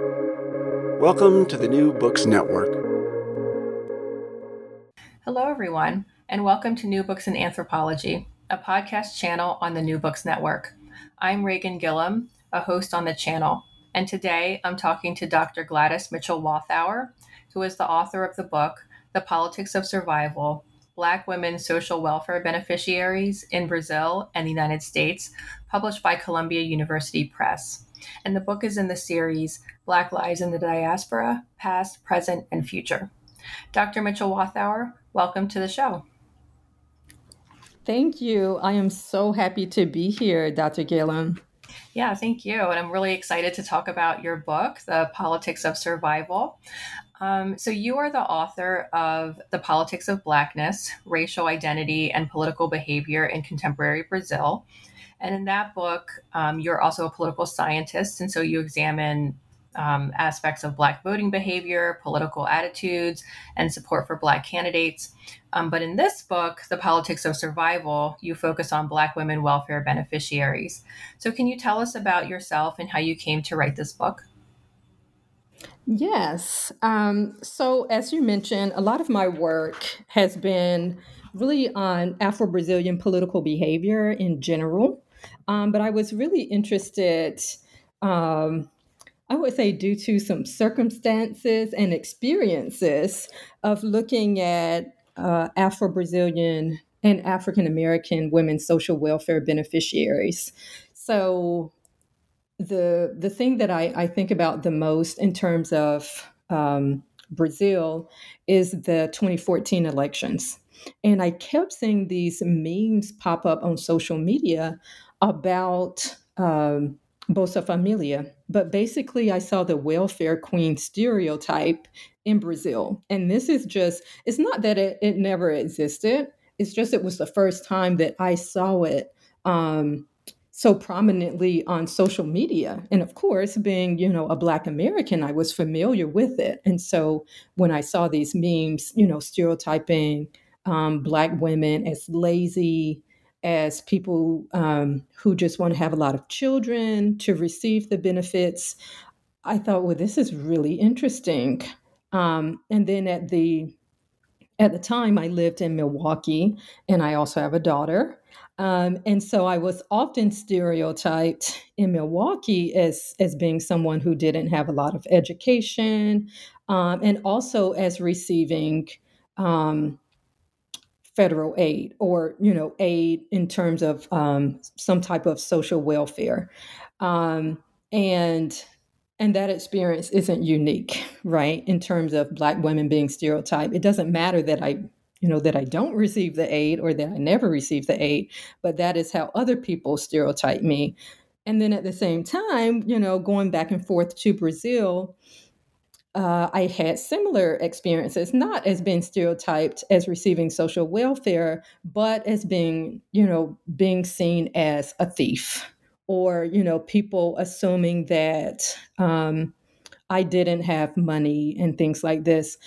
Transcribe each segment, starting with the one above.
Welcome to the New Books Network. Hello, everyone, and welcome to New Books in Anthropology, a podcast channel on the New Books Network. I'm Reagan Gillum, a host on the channel, and today I'm talking to Dr. Gladys Mitchell Walthour, who is the author of the book, The Politics of Survival Black Women Social Welfare Beneficiaries in Brazil and the United States, published by Columbia University Press. And the book is in the series Black Lives in the Diaspora Past, Present, and Future. Dr. Mitchell Walthour, welcome to the show. Thank you. I am so happy to be here, Dr. Gillum. Yeah, thank you. And I'm really excited to talk about your book, The Politics of Survival. Um, so, you are the author of The Politics of Blackness Racial Identity and Political Behavior in Contemporary Brazil. And in that book, um, you're also a political scientist. And so you examine um, aspects of Black voting behavior, political attitudes, and support for Black candidates. Um, but in this book, The Politics of Survival, you focus on Black women welfare beneficiaries. So, can you tell us about yourself and how you came to write this book? Yes. Um, so, as you mentioned, a lot of my work has been really on Afro Brazilian political behavior in general. Um, but I was really interested, um, I would say, due to some circumstances and experiences of looking at uh, Afro Brazilian and African American women's social welfare beneficiaries. So, the the thing that I, I think about the most in terms of um, Brazil is the 2014 elections. And I kept seeing these memes pop up on social media about um, Bolsa Familia. But basically, I saw the welfare queen stereotype in Brazil. And this is just, it's not that it, it never existed, it's just it was the first time that I saw it. Um, so prominently on social media and of course being you know a black american i was familiar with it and so when i saw these memes you know stereotyping um, black women as lazy as people um, who just want to have a lot of children to receive the benefits. I thought, well, this is really interesting. Um, and then at the at the time, I lived in Milwaukee, and I also have a daughter. Um, and so I was often stereotyped in Milwaukee as as being someone who didn't have a lot of education, um, and also as receiving um, federal aid or you know aid in terms of um, some type of social welfare. Um, and and that experience isn't unique right in terms of black women being stereotyped. It doesn't matter that i you know that i don't receive the aid or that i never receive the aid but that is how other people stereotype me. And then at the same time you know going back and forth to brazil uh, I had similar experiences, not as being stereotyped as receiving social welfare, but as being, you know, being seen as a thief, or you know, people assuming that um, I didn't have money and things like this.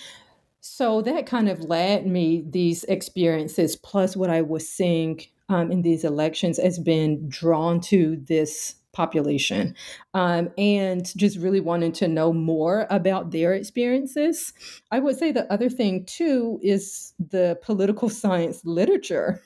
So that kind of led me these experiences, plus what I was seeing um, in these elections, as being drawn to this population um, and just really wanted to know more about their experiences. I would say the other thing too is the political science literature.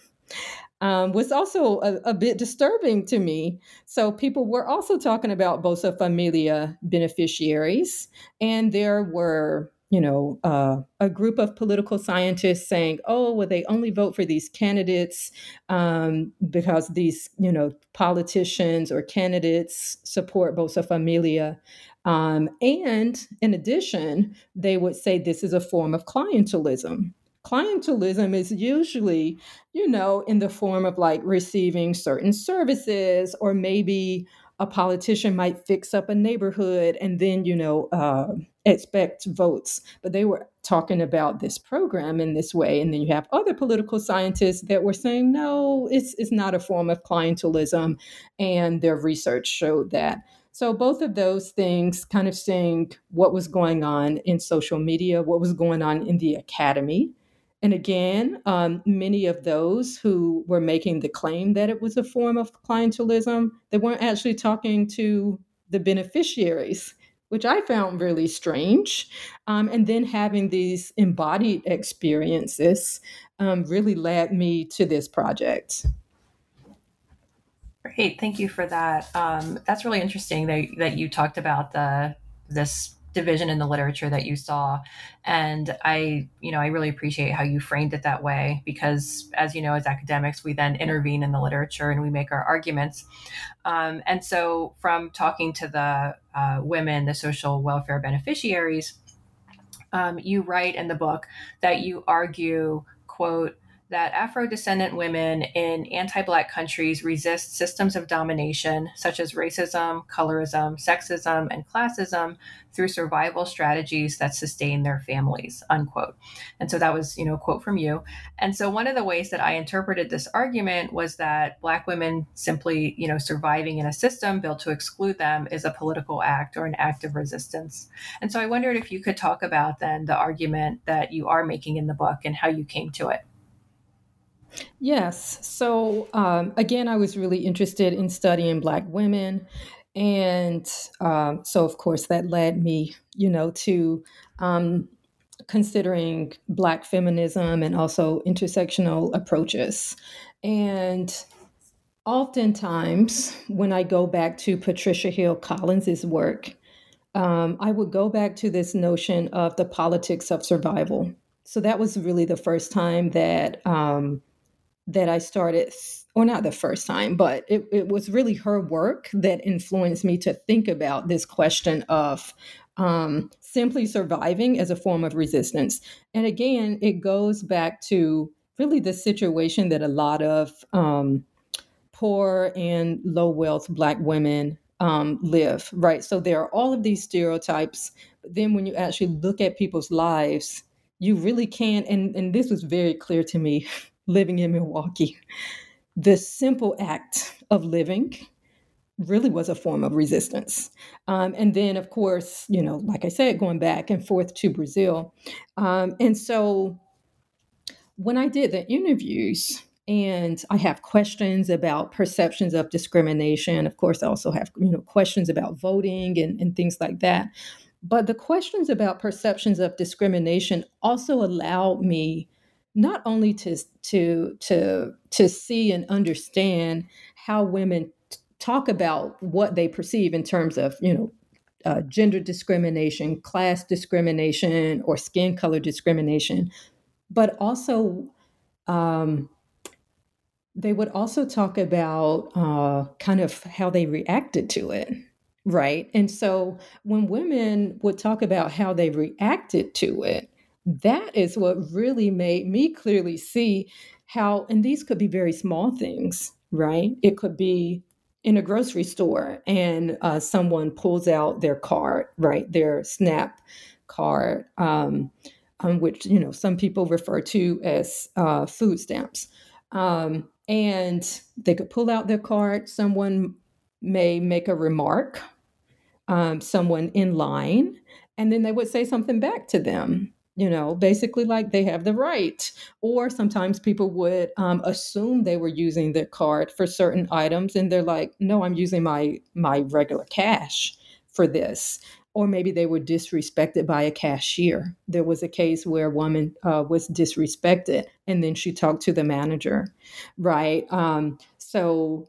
Um, was also a, a, bit disturbing to me. So people were also talking about Bolsa Familia beneficiaries, and there were you know, uh, a group of political scientists saying, "Oh, well, they only vote for these candidates um, because these, you know, politicians or candidates support Bolsa Familia." Um, and in addition, they would say this is a form of clientelism. Clientelism is usually, you know, in the form of like receiving certain services or maybe a politician might fix up a neighborhood and then you know uh, expect votes but they were talking about this program in this way. And then you have other political scientists that were saying no it's, it's not a form of clientelism. And their research showed that. So both of those things kind of seeing what was going on in social media what was going on in the academy. And again, um, many of those who were making the claim that it was a form of clientelism, they weren't actually talking to the beneficiaries, which I found really strange. Um, and then having these embodied experiences um, really led me to this project. Great, thank you for that. Um, that's really interesting that, that you talked about the this division in the literature that you saw. And i you know i really appreciate how you framed it that way because as you know as academics we then intervene in the literature and we make our arguments. Um, and so from talking to the uh, women the social welfare beneficiaries um, you write in the book that you argue quote that Afro descendant women in anti Black countries resist systems of domination such as racism, colorism, sexism, and classism through survival strategies that sustain their families, unquote. And so that was, you know, a quote from you. And so one of the ways that I interpreted this argument was that Black women simply, you know, surviving in a system built to exclude them is a political act or an act of resistance. And so I wondered if you could talk about then the argument that you are making in the book and how you came to it. Yes. So, um, again, I was really interested in studying Black women. And um, so, of course, that led me, you know, to um, considering Black feminism and also intersectional approaches. And oftentimes, when I go back to Patricia Hill Collins's work, um, I would go back to this notion of the politics of survival. So that was really the first time that um, that I started, or not the first time, but it, it was really her work that influenced me to think about this question of um, simply surviving as a form of resistance. And again, it goes back to really the situation that a lot of um, poor and low wealth Black women um, live, right? So there are all of these stereotypes. But then when you actually look at people's lives, you really can't, and, and this was very clear to me living in Milwaukee. The simple act of living really was a form of resistance. Um, and then, of course, you know, like I said, going back and forth to Brazil. Um, and so when I did the interviews, and I have questions about perceptions of discrimination. Of course, I also have you know questions about voting and, and things like that. But the questions about perceptions of discrimination also allowed me not only to to to to see and understand how women t- talk about what they perceive in terms of you know uh, gender discrimination, class discrimination, or skin color discrimination, but also um, they would also talk about uh, kind of how they reacted to it. Right. And so when women would talk about how they reacted to it, that is what really made me clearly see how, and these could be very small things, right? It could be in a grocery store and uh, someone pulls out their card, right? Their SNAP card, um, um, which, you know, some people refer to as uh, food stamps. Um, and they could pull out their card. Someone may make a remark um, someone in line, and then they would say something back to them you know, basically like they have the right. Or sometimes people would um, assume they were using their card for certain items, and they're like, "No, I'm using my my regular cash for this." Or maybe they were disrespected by a cashier. There was a case where a woman uh, was disrespected, and then she talked to the manager, right? Um, so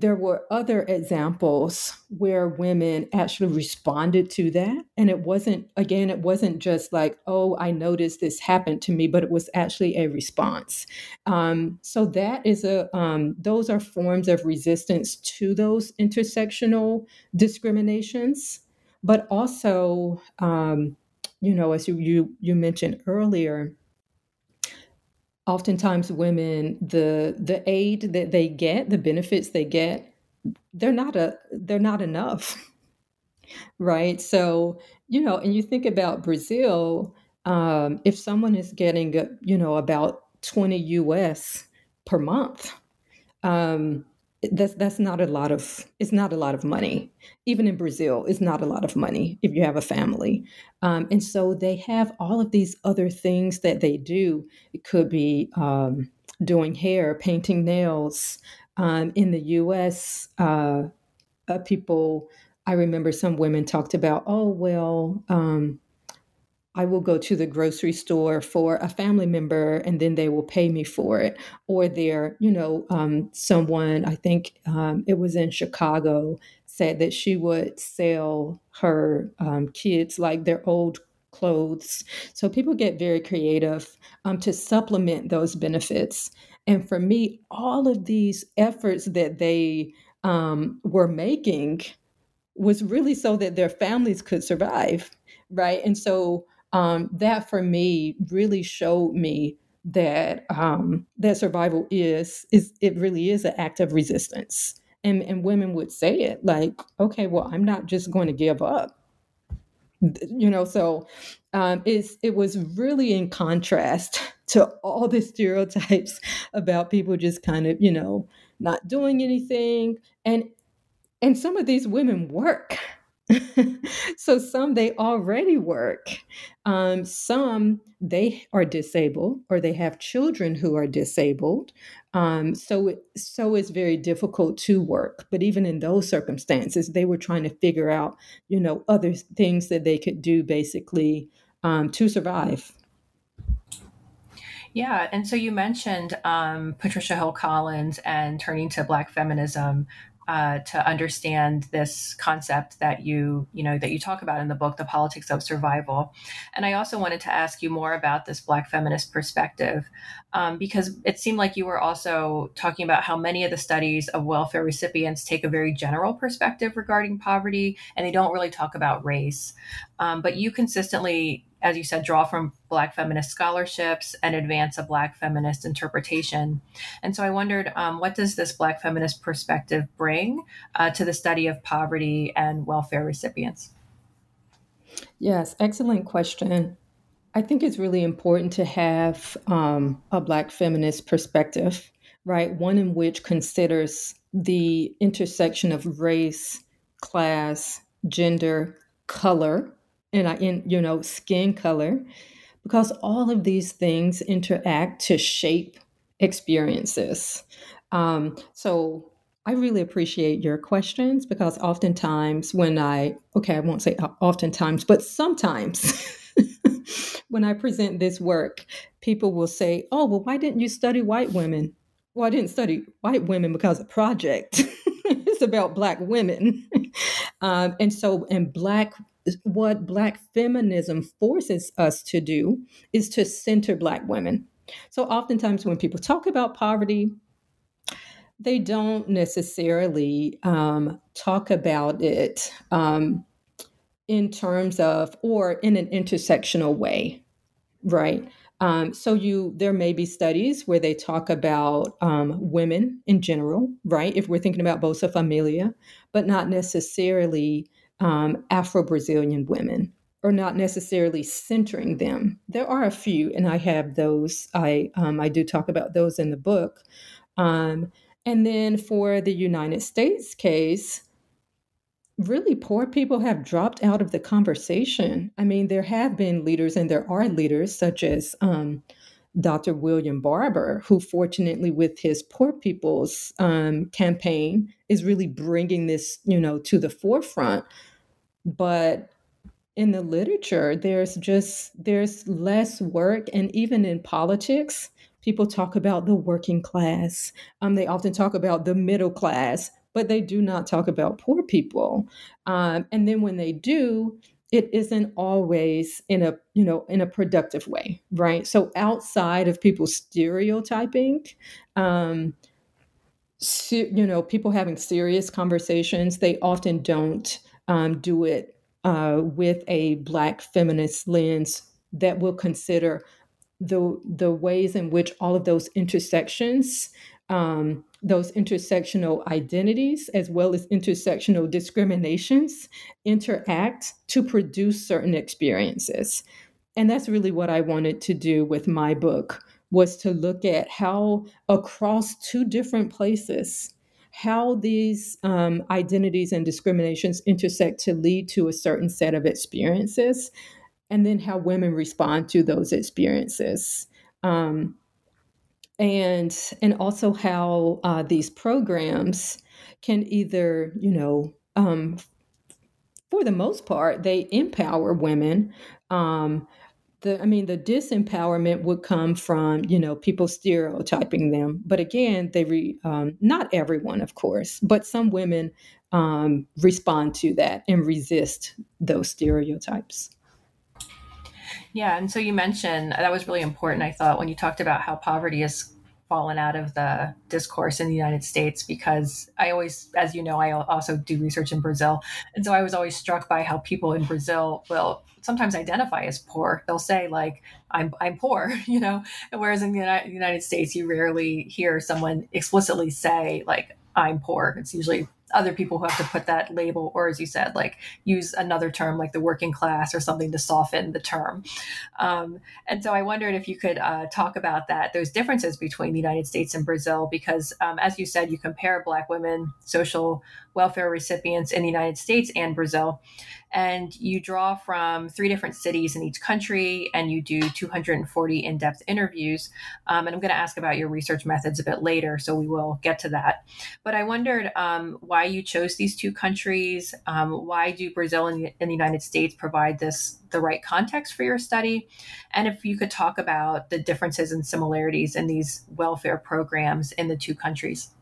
there were other examples where women actually responded to that. And it wasn't, again, it wasn't just like, oh, I noticed this happened to me, but it was actually a response. Um, so that is a, um, those are forms of resistance to those intersectional discriminations. But also, um, you know, as you, you, you mentioned earlier, oftentimes women the the aid that they get the benefits they get they're not a they're not enough right? So you know and you think about brazil um, if someone is getting you know about 20 us per month um, that's that's not a lot of it's not a lot of money. Even in brazil it's not a lot of money if you have a family. Um, and so they have all of these other things that they do. It could be um, doing hair painting nails. Um, in the us uh, uh, people i remember some women talked about oh well um, I will go to the grocery store for a family member and then they will pay me for it. Or there, you know, um, someone, I think um, it was in Chicago, said that she would sell her um, kids like their old clothes. So people get very creative um, to supplement those benefits. And for me, all of these efforts that they um, were making was really so that their families could survive, right? And so um, that for me really showed me that um, that survival is is it really is an act of resistance. And and women would say it like, okay, well, I'm not just going to give up. You know, so um, it's it was really in contrast to all the stereotypes about people just kind of you know not doing anything and and some of these women work so some they already work. Um, some they are disabled or they have children who are disabled. Um, so it, so it's very difficult to work. But even in those circumstances, they were trying to figure out, you know, other things that they could do basically um, to survive. Yeah, and so you mentioned um, Patricia Hill Collins and turning to Black feminism uh, to understand this concept that you you know that you talk about in the book the politics of survival. And i also wanted to ask you more about this black feminist perspective um, because it seemed like you were also talking about how many of the studies of welfare recipients take a very general perspective regarding poverty and they don't really talk about race. Um, but you consistently as you said, draw from Black feminist scholarships and advance a Black feminist interpretation. And so I wondered, um, what does this Black feminist perspective bring uh, to the study of poverty and welfare recipients? Yes, excellent question. I think it's really important to have um, a Black feminist perspective, right? One in which considers the intersection of race, class, gender, color, and I in you know skin color because all of these things interact to shape experiences. Um, so I really appreciate your questions because oftentimes when I okay I won't say oftentimes but sometimes when I present this work, people will say, "Oh, well, why didn't you study white women?" Well, I didn't study white women because of project. it's about black women, um, and so and black what Black feminism forces us to do is to center Black women. So, oftentimes, when people talk about poverty, they don't necessarily um, talk about it um, in terms of or in an intersectional way, right? Um, so you there may be studies where they talk about um, women in general, right? If we're thinking about Bolsa Familia, but not necessarily um, Afro Brazilian women, or not necessarily centering them. There are a few, and I have those. I um, I do talk about those in the book. Um, and then for the United States case, really poor people have dropped out of the conversation. I mean, there have been leaders and there are leaders such as um, Dr. William Barber, who fortunately, with his Poor People's um, campaign, is really bringing this, you know, to the forefront. But in the literature, there's just there's less work, and even in politics, people talk about the working class. Um, they often talk about the middle class, but they do not talk about poor people. Um, and then when they do, it isn't always in a you know in a productive way right so outside of people stereotyping um you know people having serious conversations they often don't um, do it uh, with a black feminist lens that will consider the the ways in which all of those intersections um, those intersectional identities as well as intersectional discriminations interact to produce certain experiences. And that's really what i wanted to do with my book was to look at how across two different places how these um, identities and discriminations intersect to lead to a certain set of experiences and then how women respond to those experiences. Um, and and also how uh, these programs can either you know um, for the most part they empower women um, the i mean the disempowerment would come from you know people stereotyping them. But again they re, um, not everyone of course but some women um, respond to that and resist those stereotypes. Yeah, and so you mentioned that was really important, I thought, when you talked about how poverty has fallen out of the discourse in the United States because I always, as you know, I also do research in Brazil. And so I was always struck by how people in Brazil will sometimes identify as poor. They'll say, like, I'm, I'm poor, you know, whereas in the United States, you rarely hear someone explicitly say, like, I'm poor. It's usually other people who have to put that label or as you said like use another term like the working class or something to soften the term. Um, and so i wondered if you could uh, talk about that those differences between the united states and brazil because um, as you said you compare black women social welfare recipients in the united states and brazil. And you draw from three different cities in each country and you do 240 in-depth interviews. Um, and i'm going to ask about your research methods a bit later so we will get to that. But i wondered um, why you chose these two countries. Um, why do brazil and and the united states provide this the right context for your study? And if you could talk about the differences and similarities in these welfare programs in the two countries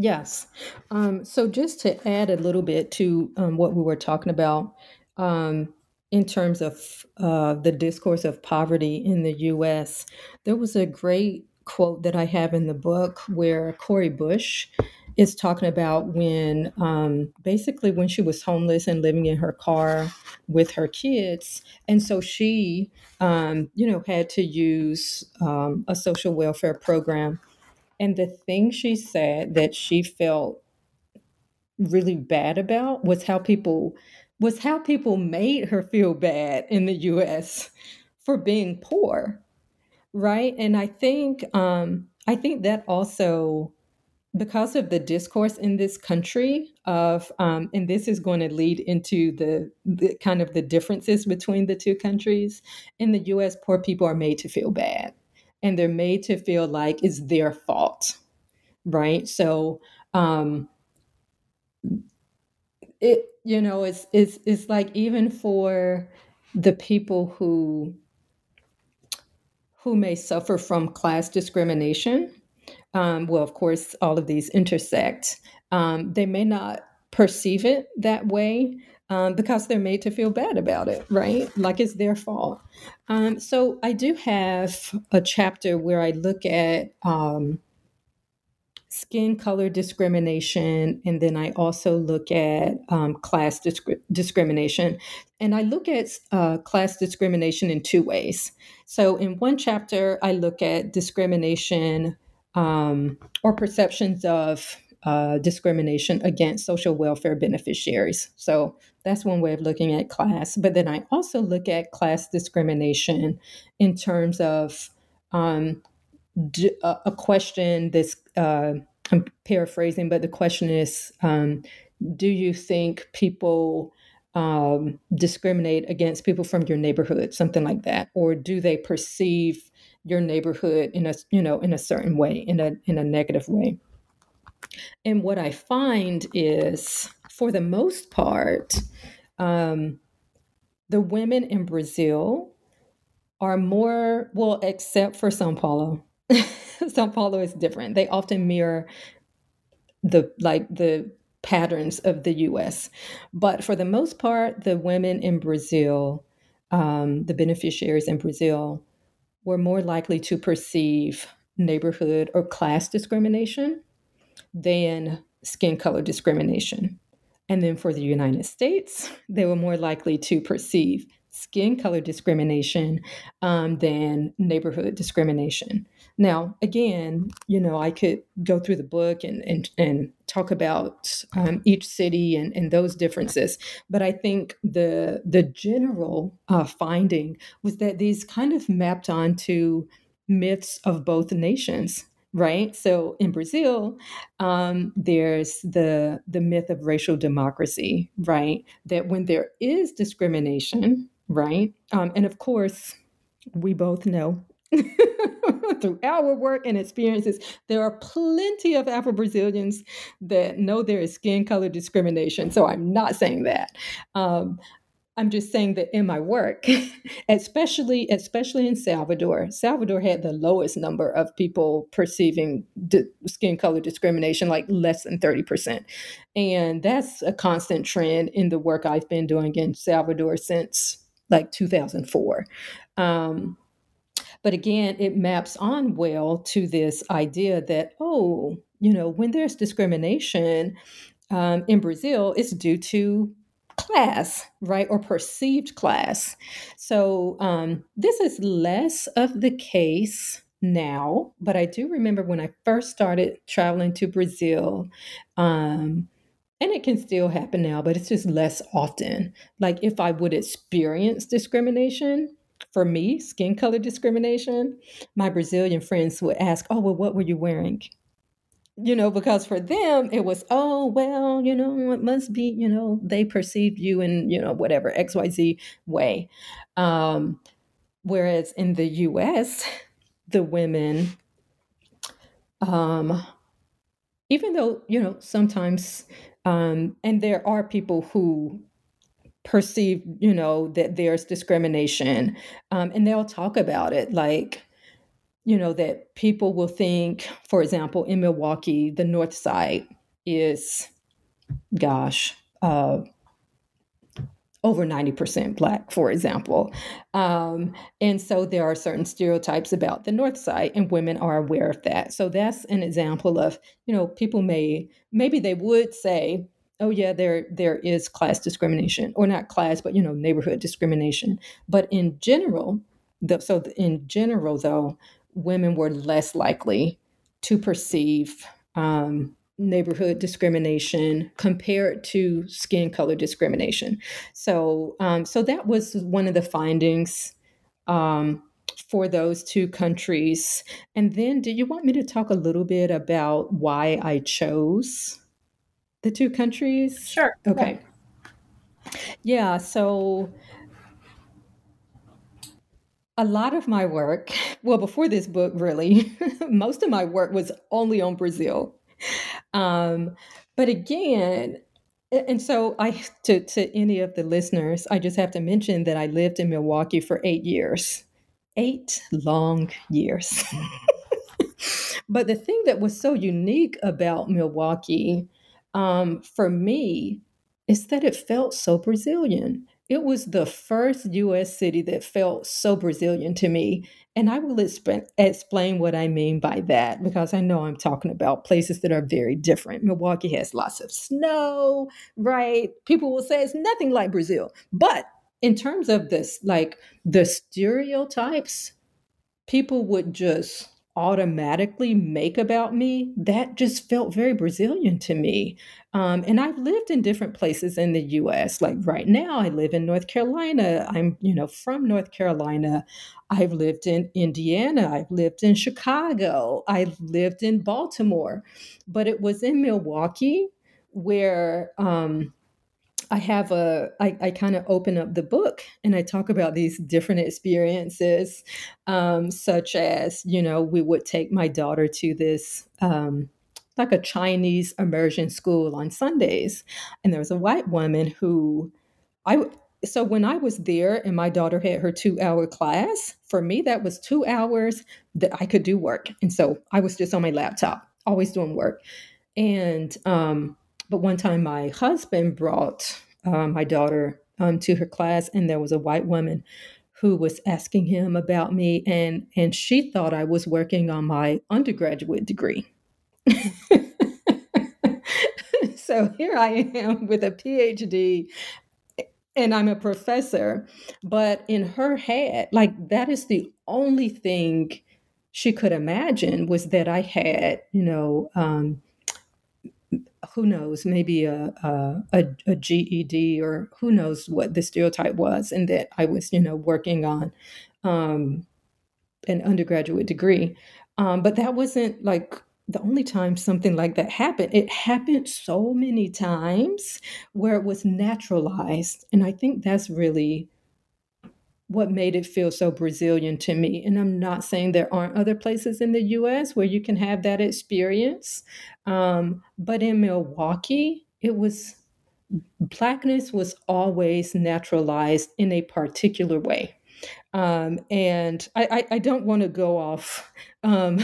Yes. Um, so just to add a little bit to um, what we were talking about um, in terms of uh, the discourse of poverty in the U.S., there was a great quote that I have in the book where Cori Bush is talking about when um, basically when she was homeless and living in her car with her kids, and so she, um, you know, had to use um, a social welfare program and the thing she said that she felt really bad about was how people was how people made her feel bad in the US for being poor. Right? And I think um I think that also because of the discourse in this country of um, and this is going to lead into the, the kind of the differences between the two countries in the us poor people are made to feel bad and they're made to feel like it's their fault right? So um it you know it's it's it's like even for the people who who may suffer from class discrimination um, well of course all of these intersect. Um, they may not perceive it that way um, because they're made to feel bad about it, right? Like it's their fault. Um, so I do have a chapter where I look at um, skin color discrimination, and then I also look at um, class disc- discrimination. And I look at uh, class discrimination in two ways. So in one chapter, I look at discrimination um, or perceptions of uh, discrimination against social welfare beneficiaries. So that's one way of looking at class. But then I also look at class discrimination in terms of um, d- a question that's, uh, I'm paraphrasing, but the question is um, do you think people um, discriminate against people from your neighborhood, something like that, or do they perceive your neighborhood in a you know in a certain way, in a in a negative way? And what I find is, for the most part, um, the women in Brazil are more well, except for Sao Paulo. Sao Paulo is different. They often mirror the like the patterns of the US. But for the most part, the women in Brazil, um, the beneficiaries in Brazil, were more likely to perceive neighborhood or class discrimination than skin color discrimination. And then for the United States, they were more likely to perceive skin color discrimination um, than neighborhood discrimination. Now, again, you know, I could go through the book and and, and talk about um, each city and, and those differences, but I think the the general uh, finding was that these kind of mapped onto myths of both nations right so in brazil um, there's the the myth of racial democracy right that when there is discrimination right um, and of course we both know through our work and experiences, there are plenty of Afro Brazilians that know there is skin color discrimination. So I'm not saying that. Um, I'm just saying that in my work, especially especially in Salvador, Salvador had the lowest number of people perceiving di- skin color discrimination, like less than 30%. And that's a constant trend in the work I've been doing in Salvador since like 2004. Um, but again, it maps on well to this idea that, oh, you know, when there's discrimination um, in Brazil, it's due to class, right, or perceived class. So um, this is less of the case now, but I do remember when I first started traveling to Brazil. Um, and it can still happen now, but it's just less often. Like if I would experience discrimination, for me, skin color discrimination, my Brazilian friends would ask, Oh, well, what were you wearing? You know, because for them it was, oh, well, you know, it must be, you know, they perceived you in, you know, whatever XYZ way. Um, whereas in the US, the women, um, even though, you know, sometimes, um, and there are people who perceive, you know, that there's discrimination. Um, and they'll talk about it like, you know, that people will think, for example, in Milwaukee, the North Side is, gosh, uh, over 90% black for example. Um, and so there are certain stereotypes about the north side and women are aware of that. So that's an example of you know people may maybe they would say oh yeah there there is class discrimination or not class but you know neighborhood discrimination. But in general the, so in general though women were less likely to perceive um, neighborhood discrimination compared to skin color discrimination so um, so that was one of the findings um, for those two countries and then do you want me to talk a little bit about why i chose the two countries? Sure. Okay. Yeah, so a lot of my work, well, before this book, really, most of my work was only on Brazil. Um, but again, and so I to to any of the listeners, I just have to mention that I lived in Milwaukee for eight years, eight long years. but the thing that was so unique about Milwaukee um, for me is that it felt so Brazilian. It was the first US city that felt so Brazilian to me. And I will exp- explain what I mean by that because I know I'm talking about places that are very different. Milwaukee has lots of snow, right? People will say it's nothing like Brazil. But in terms of this, like the stereotypes, people would just automatically make about me, that just felt very Brazilian to me. Um, and I've lived in different places in the US. Like right now, I live in North Carolina. I'm, you know, from North Carolina. I've lived in Indiana. I've lived in Chicago. I've lived in Baltimore. But it was in Milwaukee where um, I have a, I, I kind of open up the book and I talk about these different experiences, um, such as, you know, we would take my daughter to this, um, like a Chinese immersion school on Sundays. And there was a white woman who I, so when I was there and my daughter had her two hour class, for me, that was two hours that I could do work. And so I was just on my laptop, always doing work. And, um, but one time my husband brought uh, my daughter um, to her class, and there was a white woman who was asking him about me, and and she thought I was working on my undergraduate degree. so here I am with a PhD and I'm a professor. But in her head, like that is the only thing she could imagine was that I had, you know, um, who knows, maybe a, a, a, GED or who knows what the stereotype was, and that I was, you know, working on um, an undergraduate degree. Um, but that wasn't like the only time something like that happened. It happened so many times where it was naturalized. And I think that's really what made it feel so Brazilian to me. And I'm not saying there aren't other places in the US where you can have that experience. Um, but in Milwaukee, it was blackness was always naturalized in a particular way. Um, and I, I, I, don't want to go off um,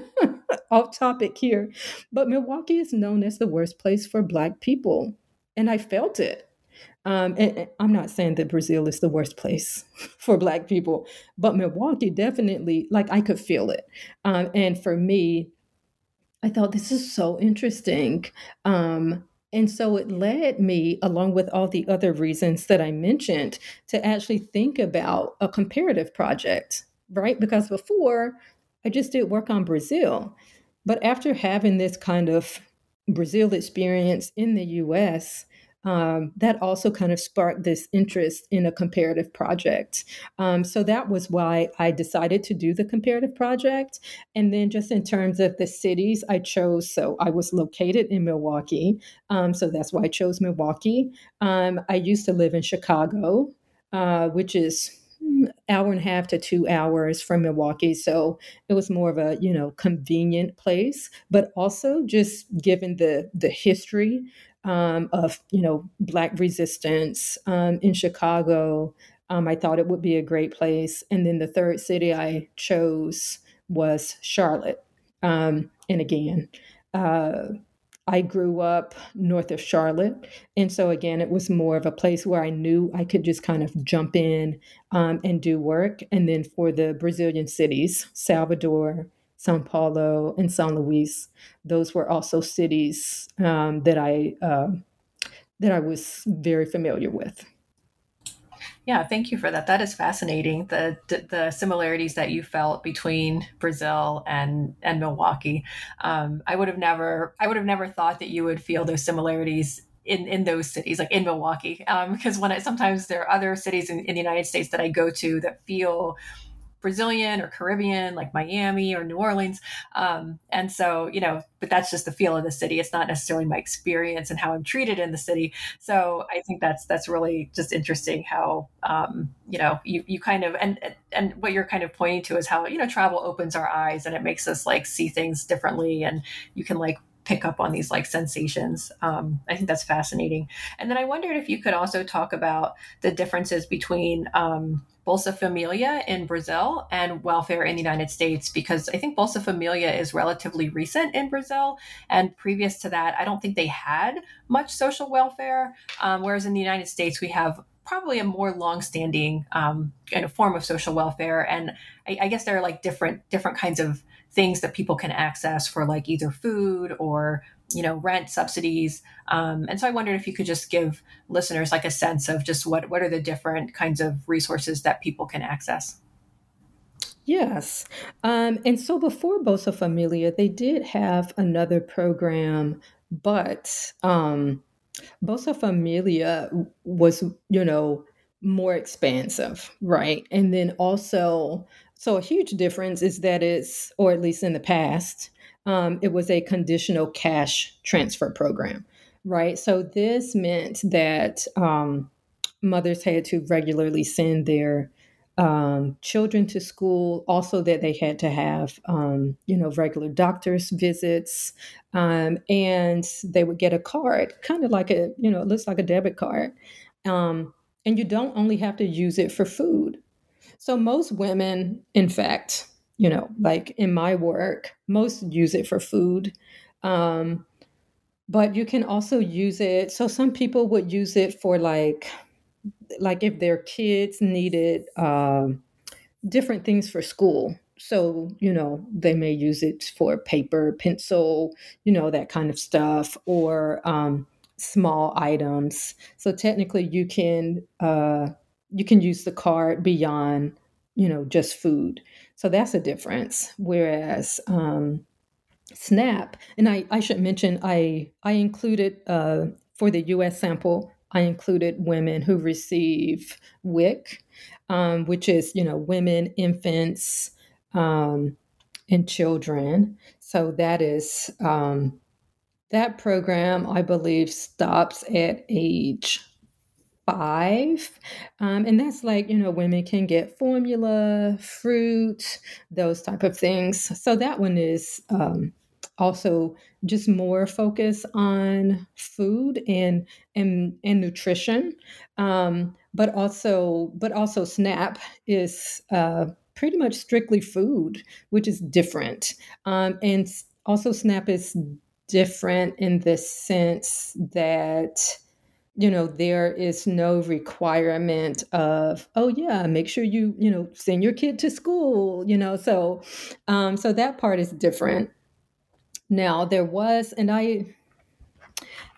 off topic here, but Milwaukee is known as the worst place for Black people, and I felt it. Um, and, I'm not saying that Brazil is the worst place for Black people, but Milwaukee definitely, like, I could feel it. Um, and for me, I thought this is so interesting. Um, and so it led me, along with all the other reasons that I mentioned, to actually think about a comparative project, right? Because before I just did work on Brazil. But after having this kind of Brazil experience in the US, um, that also kind of sparked this interest in a comparative project. Um, so that was why I decided to do the comparative project. And then, just in terms of the cities I chose, so I was located in Milwaukee. Um, so that's why I chose Milwaukee. Um, I used to live in Chicago, uh, which is hour and a half to two hours from Milwaukee. So it was more of a, you know, convenient place, but also just given the the history um, of you know black resistance um, in Chicago. Um, I thought it would be a great place. And then the third city I chose was Charlotte. Um, and again, uh, I grew up north of Charlotte. And so, again, it was more of a place where I knew I could just kind of jump in um, and do work. And then for the Brazilian cities, Salvador, Sao Paulo, and São Luís. Those were also cities um, that I uh, that I was very familiar with. Yeah, thank you for that. That is fascinating. The, the, the similarities that you felt between Brazil and and Milwaukee. Um, I would have never I would have never thought that you would feel those similarities in in those cities, like in Milwaukee, because um, when I, sometimes there are other cities in, in the United States that I go to that feel Brazilian or Caribbean, like Miami or New Orleans. Um, and so, you know, but that's just the feel of the city. It's not necessarily my experience and how I'm treated in the city. So I think that's that's really just interesting how um, you know you you kind of and and what you're kind of pointing to is how you know travel opens our eyes and it makes us like see things differently and you can like pick up on these like sensations. Um, I think that's fascinating. And then I wondered if you could also talk about the differences between um, Bolsa Familia in Brazil and welfare in the United States because I think Bolsa Familia is relatively recent in Brazil. And previous to that, I don't think they had much social welfare. Um, whereas in the United States, we have probably a more longstanding um, kind of form of social welfare. And I, I guess there are like different different kinds of things that people can access for like either food or you know rent subsidies. Um, and so i wondered if you could just give listeners like a sense of just what what are the different kinds of resources that people can access? Yes. Um, and so before bolsa familia they did have another program but um, bolsa familia was you know more expansive right? And then also so a huge difference is that it's or at least in the past um, it was a conditional cash transfer program. right? So this meant that um, mothers had to regularly send their um, children to school, also that they had to have, um, you know, regular doctor's visits, um, and they would get a card, kind of like a, you know, it looks like a debit card, um, and you don't only have to use it for food. So most women, in fact, you know, like in my work, most use it for food. Um, but you can also use it. So some people would use it for like like if their kids needed uh, different things for school so you know they may use it for paper pencil you know that kind of stuff or um, small items so technically you can uh, you can use the card beyond you know just food so that's a difference whereas um, snap and I, I should mention i i included uh, for the us sample I included women who receive WIC, um, which is, you know, women, infants, um, and children. So that is um, that program, I believe, stops at age five. Um, and that's like, you know, women can get formula, fruit, those type of things. So that one is um, also just more focus on food and and and nutrition um, but also but also snap is uh, pretty much strictly food which is different um, and also snap is different in the sense that you know there is no requirement of oh yeah make sure you you know send your kid to school you know so um, so that part is different now there was, and I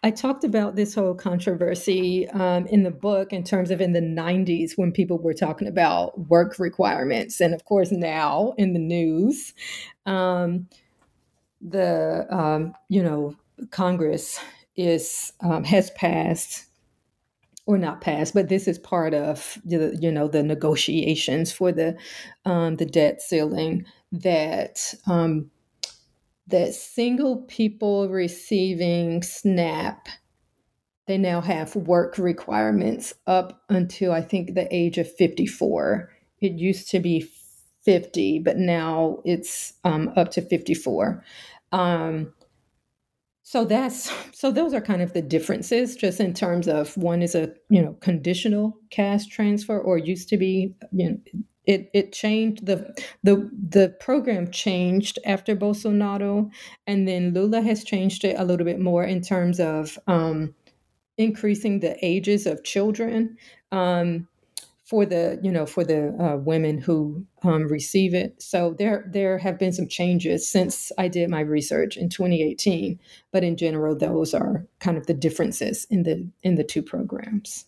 I talked about this whole controversy um, in the book in terms of in the 90s when people were talking about work requirements. And of course, now in the news, um, the, um, you know, Congress is um, has passed or not passed, but this is part of the, you know, the negotiations for the, um, the debt ceiling that um, that single people receiving SNAP, they now have work requirements up until I think the age of 54. It used to be 50, but now it's um, up to 54. Um, so that's so those are kind of the differences just in terms of one is a you know conditional cash transfer or used to be you know it it changed the the the program changed after Bolsonaro, and then Lula has changed it a little bit more in terms of um, increasing the ages of children. Um, for the you know for the uh, women who um, receive it. So there there have been some changes since I did my research in 2018, but in general, those are kind of the differences in the in the two programs.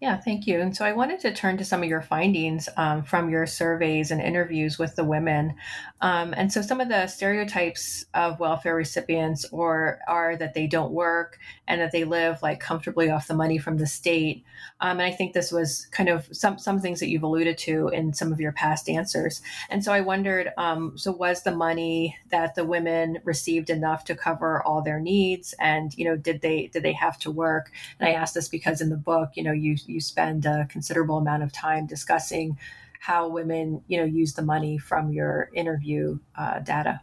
Yeah, thank you. And so I wanted to turn to some of your findings um, from your surveys and interviews with the women. Um, and so some of the stereotypes of welfare recipients or are that they don't work and that they live like comfortably off the money from the state. Um, and I think this was kind of some some things that you've alluded to in some of your past answers. And so I wondered, um, so was the money that the women received enough to cover all their needs? And you know, did they did they have to work? And I asked this because in the book, you know, you you spend a considerable amount of time discussing how women, you know, use the money from your interview uh, data.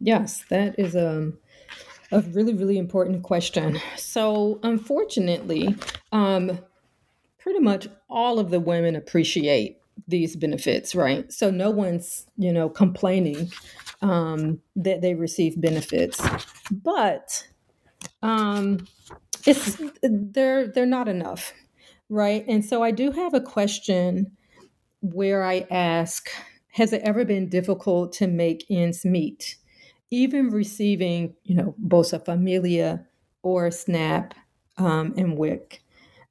Yes, that is a, um, a really, really important question. So, unfortunately, um, pretty much all of the women appreciate these benefits, right? So, no one's, you know, complaining um, that they receive benefits. But um, it's they're they're not enough right? And so i do have a question where i ask has it ever been difficult to make ends meet? Even receiving you know bolsa familia or snap um, and wic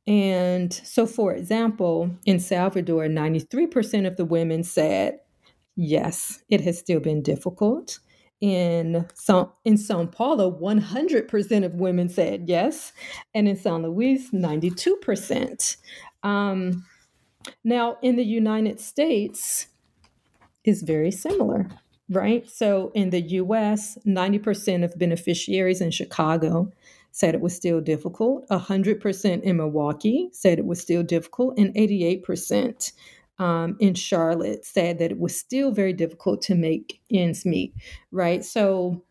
and so for example in salvador 93% of the women said yes it has still been difficult in Sao, in Sao Paulo, 100% of women said yes, and in San Luis, 92%. Um, now, in the United States, is very similar, right? So in the US, 90% of beneficiaries in Chicago said it was still difficult. 100% in Milwaukee said it was still difficult. And 88% um, in Charlotte said that it was still very difficult to make ends meet, right? So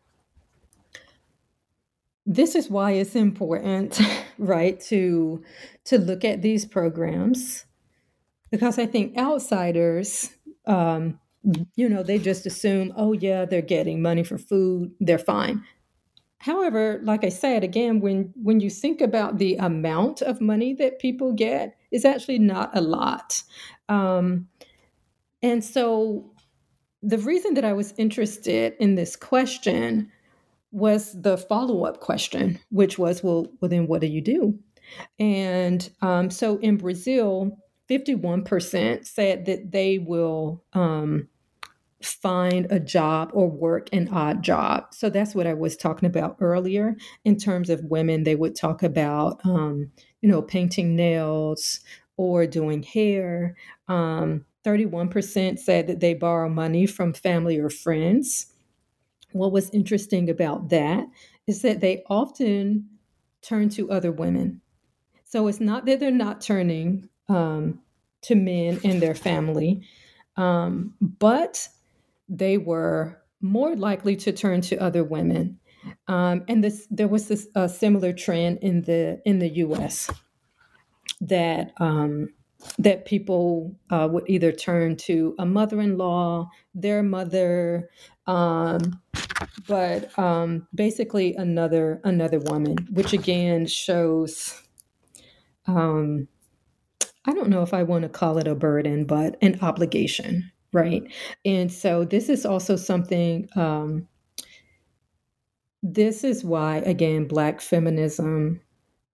this is why it's important, right, to to look at these programs because I think outsiders um, you know, they just assume, oh, yeah, they're getting money for food, they're fine. However, like I said, again, when, when you think about the amount of money that people get, it's actually not a lot. Um, and so the reason that I was interested in this question was the follow up question, which was, well, well, then what do you do? And um, so in Brazil, 51% said that they will um, find a job or work an odd job. So that's what I was talking about earlier. In terms of women, they would talk about, um, you know, painting nails or doing hair. Um, 31% said that they borrow money from family or friends. What was interesting about that is that they often turn to other women. So it's not that they're not turning um, to men in their family, um, but they were more likely to turn to other women. Um, and this, there was this uh, similar trend in the in the U.S. that um, that people uh, would either turn to a mother-in-law, their mother, um, but um, basically another another woman, which again shows. Um, I don't know if I want to call it a burden, but an obligation, right? And so this is also something, um, this is why, again, Black feminism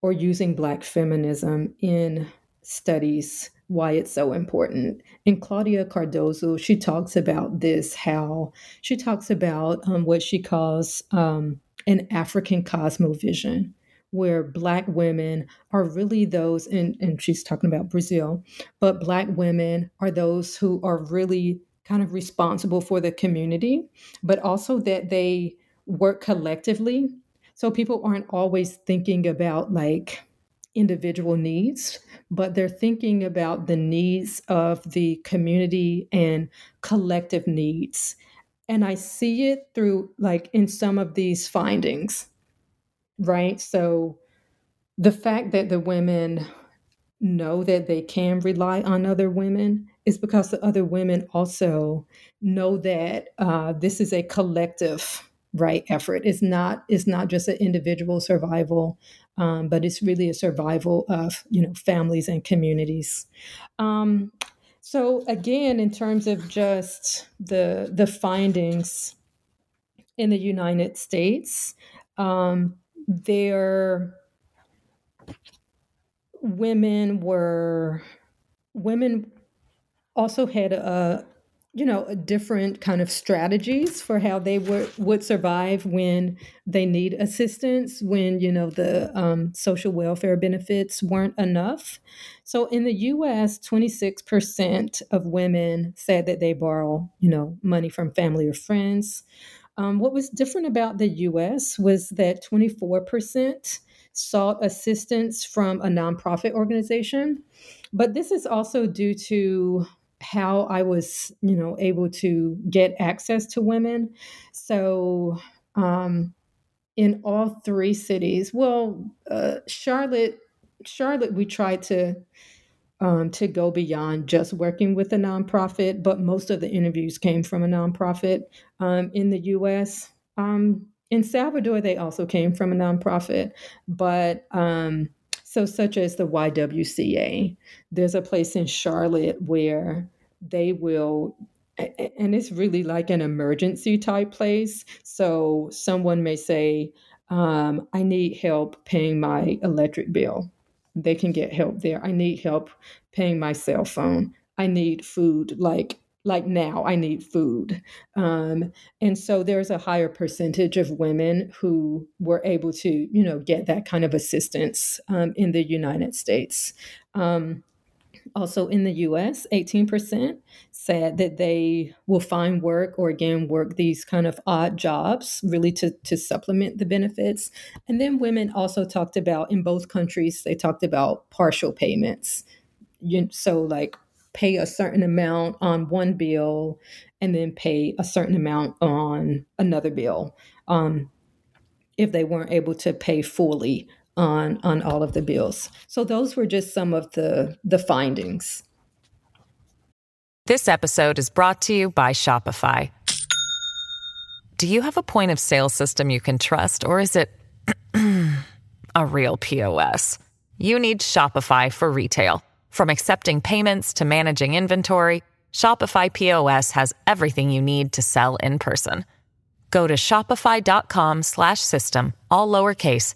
or using Black feminism in studies, why it's so important. And Claudia Cardoso, she talks about this, how she talks about um, what she calls um, an African cosmovision where black women are really those and, and she's talking about brazil but black women are those who are really kind of responsible for the community but also that they work collectively. So people aren't always thinking about like individual needs but they're thinking about the needs of the community and collective needs. And i see it through like in some of these findings right? So the fact that the women know that they can rely on other women is because the other women also know that uh, this is a collective right effort it's not it's not just an individual survival um, but it's really a survival of you know families and communities um, so again in terms of just the the findings in the united states um, their women were women also had a you know a different kind of strategies for how they would would survive when they need assistance when you know the um, social welfare benefits weren't enough. So in the us 26% of women said that they borrow you know money from family or friends um, what was different about the US was that 24% sought assistance from a nonprofit organization. But this is also due to how I was, you know, able to get access to women. So, um, in all three cities, well, uh, Charlotte, Charlotte, we tried to um, to go beyond just working with a nonprofit, but most of the interviews came from a nonprofit um, in the US. Um, in Salvador, they also came from a nonprofit, but um, so such as the YWCA, there's a place in Charlotte where they will and it's really like an emergency type place. So someone may say, um, I need help paying my electric bill they can get help there. I need help paying my cell phone. I need food like like now I need food. Um, and so there's a higher percentage of women who were able to, you know, get that kind of assistance um, in the United States. Um, also in the US, 18% said that they will find work or again work these kind of odd jobs really to, to supplement the benefits. And then women also talked about, in both countries, they talked about partial payments. You, so, like, pay a certain amount on one bill and then pay a certain amount on another bill um, if they weren't able to pay fully on on all of the bills. So those were just some of the the findings. This episode is brought to you by Shopify. Do you have a point of sale system you can trust or is it a real POS? You need Shopify for retail. From accepting payments to managing inventory, Shopify POS has everything you need to sell in person. Go to shopify.com/system all lowercase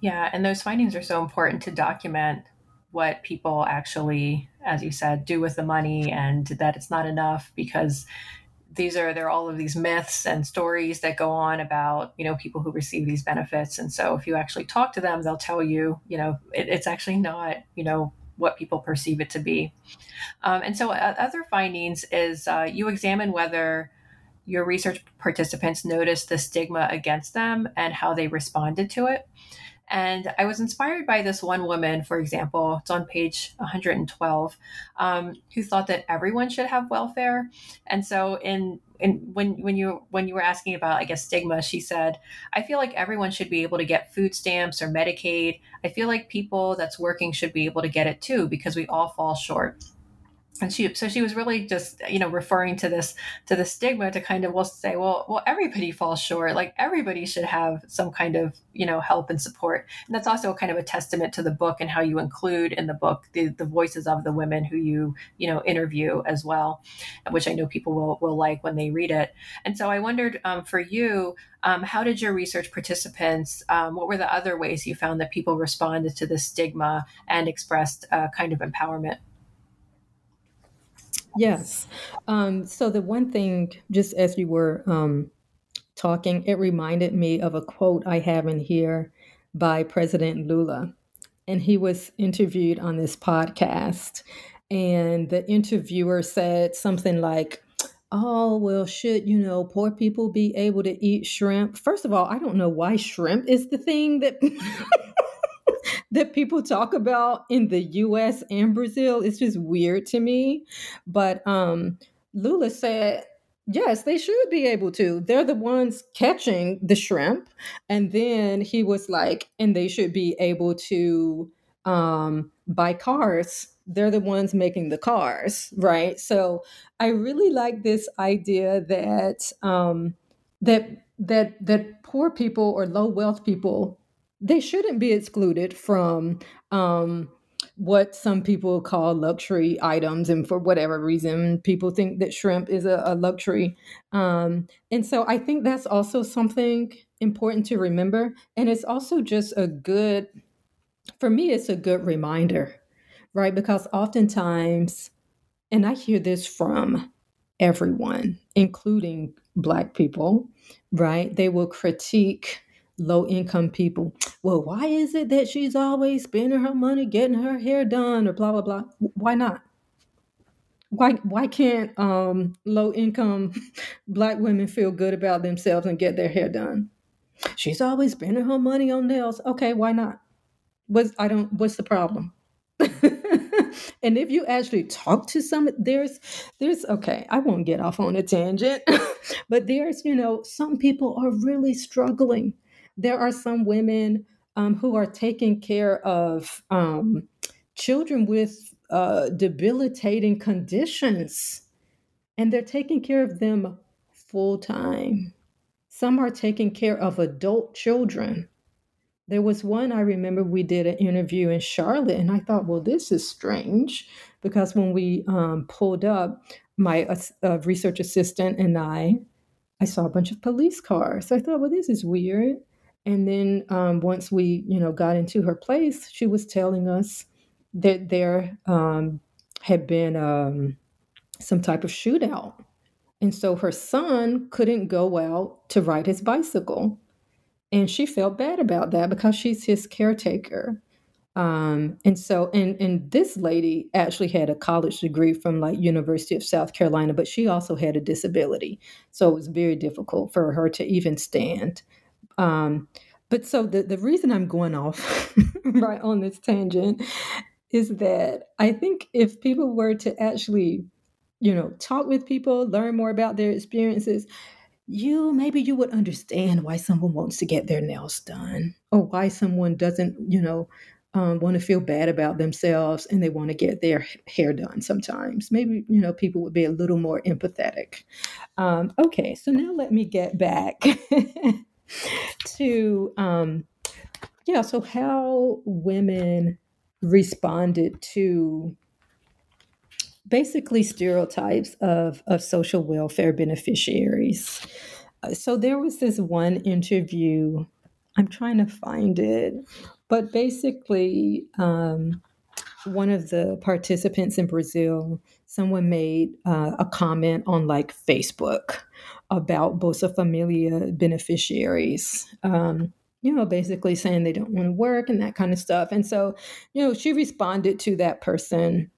Yeah, and those findings are so important to document what people actually, as you said, do with the money and that it's not enough because these are there are all of these myths and stories that go on about you know people who receive these benefits. And so if you actually talk to them they'll tell you you know it, it's actually not you know what people perceive it to be. Um, and so uh, other findings is uh, you examine whether your research participants noticed the stigma against them and how they responded to it and I was inspired by this one woman, for example, it's on page 112, um, who thought that everyone should have welfare. And so in in when when you when you were asking about I guess stigma, she said, I feel like everyone should be able to get food stamps or Medicaid. I feel like people that's working should be able to get it too because we all fall short and she so she was really just you know referring to this to the stigma to kind of well say well well everybody falls short. Like everybody should have some kind of you know help and support. And that's also kind of a testament to the book and how you include in the book the, the voices of the women who you you know interview as well which i know people will will like when they read it. And so i wondered um, for you um, how did your research participants um, what were the other ways you found that people responded to the stigma and expressed uh, kind of empowerment Yes. Um, so the one thing, just as you were um, talking, it reminded me of a quote I have in here by President Lula. And he was interviewed on this podcast. And the interviewer said something like, Oh, well, should, you know, poor people be able to eat shrimp? First of all, I don't know why shrimp is the thing that that people talk about in the US and Brazil. It's just weird to me. But um, Lula said, yes, they should be able to. They're the ones catching the shrimp. And then he was like, and they should be able to um, buy cars. They're the ones making the cars, right? So I really like this idea that um, that that that poor people or low wealth people they shouldn't be excluded from um, what some people call luxury items and for whatever reason people think that shrimp is a, a luxury. Um, and so i think that's also something important to remember and it's also just a good for me it's a good reminder right? Because oftentimes and i hear this from everyone including black people right? They will critique low income people. Well, why is it that she's always spending her money getting her hair done or blah blah blah? Why not? Why why can't um, low income black women feel good about themselves and get their hair done? She's always spending her money on nails. Okay, why not? What's I don't what's the problem? and if you actually talk to some there's there's okay i won't get off on a tangent but there's you know some people are really struggling there are some women um, who are taking care of um, children with uh, debilitating conditions, and they're taking care of them full time. some are taking care of adult children. There was one I remember we did an interview in Charlotte, and I thought, well, this is strange because when we um, pulled up, my uh, research assistant and I, I saw a bunch of police cars. I thought, well, this is weird. And then um, once we, you know, got into her place, she was telling us that there um, had been um, some type of shootout. And so her son couldn't go out to ride his bicycle. And she felt bad about that because she's his caretaker. Um, and so, and and this lady actually had a college degree from like University of South Carolina, but she also had a disability, so it was very difficult for her to even stand. Um, but so the the reason I'm going off right on this tangent is that I think if people were to actually, you know, talk with people, learn more about their experiences, you maybe you would understand why someone wants to get their nails done or why someone doesn't, you know um, want to feel bad about themselves and they want to get their hair done sometimes. Maybe, you know, people would be a little more empathetic. Um, okay, so now let me get back to, um, yeah, so how women responded to basically stereotypes of, of social welfare beneficiaries. Uh, so there was this one interview, I'm trying to find it, but basically, um, one of the participants in Brazil, someone made uh, a comment on like Facebook about Bolsa Familia beneficiaries. Um, you know, basically saying they don't want to work and that kind of stuff. And so, you know, she responded to that person.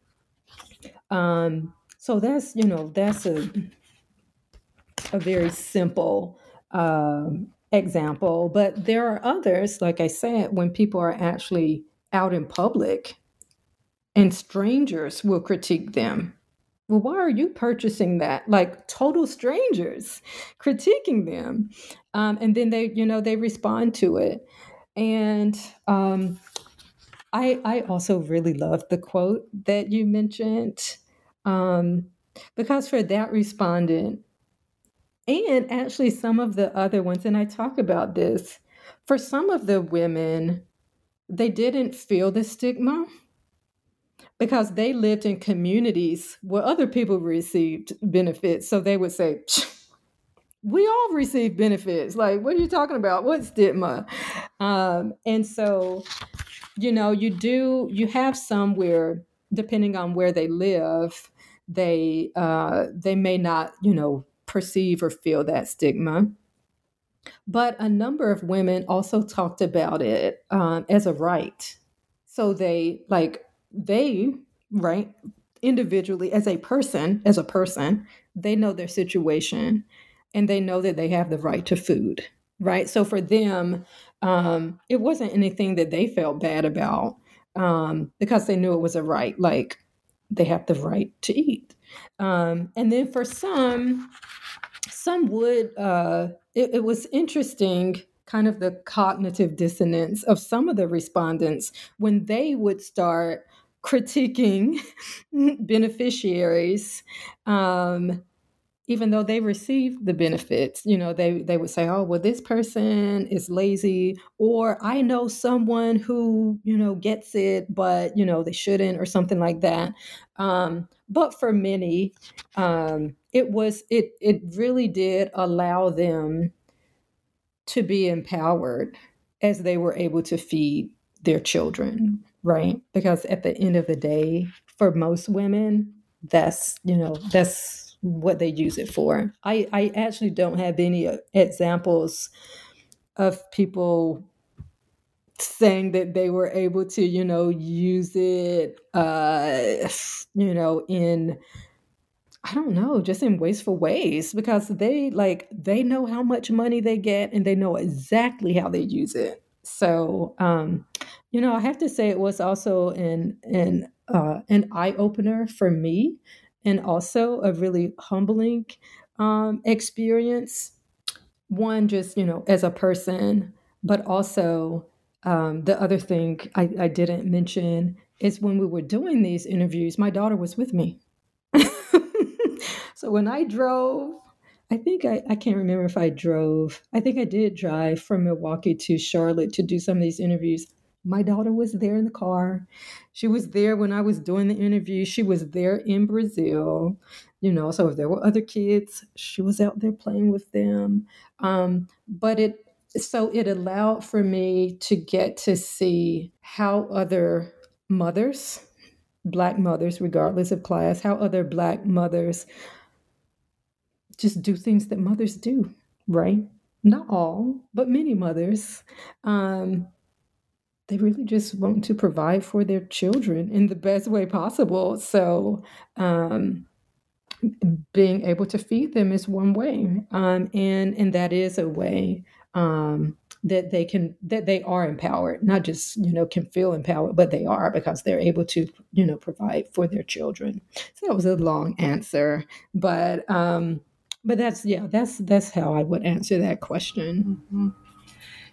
Um, so that's, you know, that's a a very simple um, example, but there are others, like I said, when people are actually out in public and strangers will critique them. Well, why are you purchasing that? Like total strangers critiquing them. Um, and then they, you know, they respond to it. And um, I, I also really love the quote that you mentioned um, because for that respondent, and actually some of the other ones and i talk about this for some of the women they didn't feel the stigma because they lived in communities where other people received benefits so they would say we all receive benefits like what are you talking about what stigma um, and so you know you do you have somewhere depending on where they live they uh, they may not you know perceive or feel that stigma. But a number of women also talked about it um, as a right. So they, like, they, right, individually, as a person, as a person, they know their situation and they know that they have the right to food, right? So for them, um, it wasn't anything that they felt bad about um, because they knew it was a right. Like, they have the right to eat. Um, and then for some, some would, uh, it, it was interesting kind of the cognitive dissonance of some of the respondents when they would start critiquing beneficiaries um, even though they receive the benefits you know they they would say oh well this person is lazy or i know someone who you know gets it but you know they shouldn't or something like that. Um, but for many um, it was it it really did allow them to be empowered as they were able to feed their children right because at the end of the day for most women that's you know that's what they use it for. I, I actually don't have any uh, examples of people saying that they were able to, you know, use it, uh, you know, in I don't know, just in wasteful ways because they like they know how much money they get and they know exactly how they use it. So, um, you know, I have to say it was also an an uh, an eye opener for me and also a really humbling um, experience. One, just, you know, as a person, but also um, the other thing I, I didn't mention is when we were doing these interviews, my daughter was with me. so when I drove, I think I, I can't remember if I drove. I think I did drive from Milwaukee to Charlotte to do some of these interviews. My daughter was there in the car. She was there when I was doing the interview. She was there in Brazil, you know. So if there were other kids, she was out there playing with them. Um, but it so it allowed for me to get to see how other mothers, black mothers, regardless of class, how other black mothers just do things that mothers do, right? Not all, but many mothers. Um, they really just want to provide for their children in the best way possible. So, um, being able to feed them is one way, um, and and that is a way um, that they can that they are empowered. Not just you know can feel empowered, but they are because they're able to you know provide for their children. So that was a long answer, but um, but that's yeah that's that's how I would answer that question. Mm-hmm.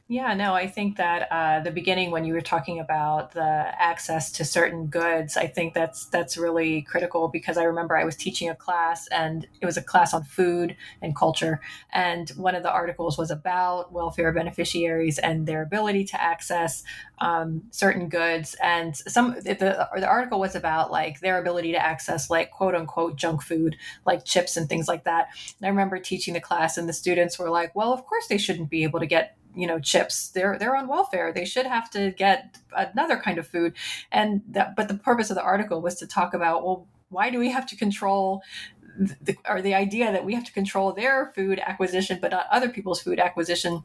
Yeah, no, I think that uh, the beginning when you were talking about the access to certain goods, I think that's that's really critical because I remember I was teaching a class and it was a class on food and culture, and one of the articles was about welfare beneficiaries and their ability to access um, certain goods, and some the the article was about like their ability to access like quote unquote junk food like chips and things like that. And I remember teaching the class, and the students were like, "Well, of course they shouldn't be able to get." You know chips they're they're on welfare. They should have to get another kind of food. And that but the purpose of the article was to talk about well why do we have to control the, or the idea that we have to control their food acquisition but not other people's food acquisition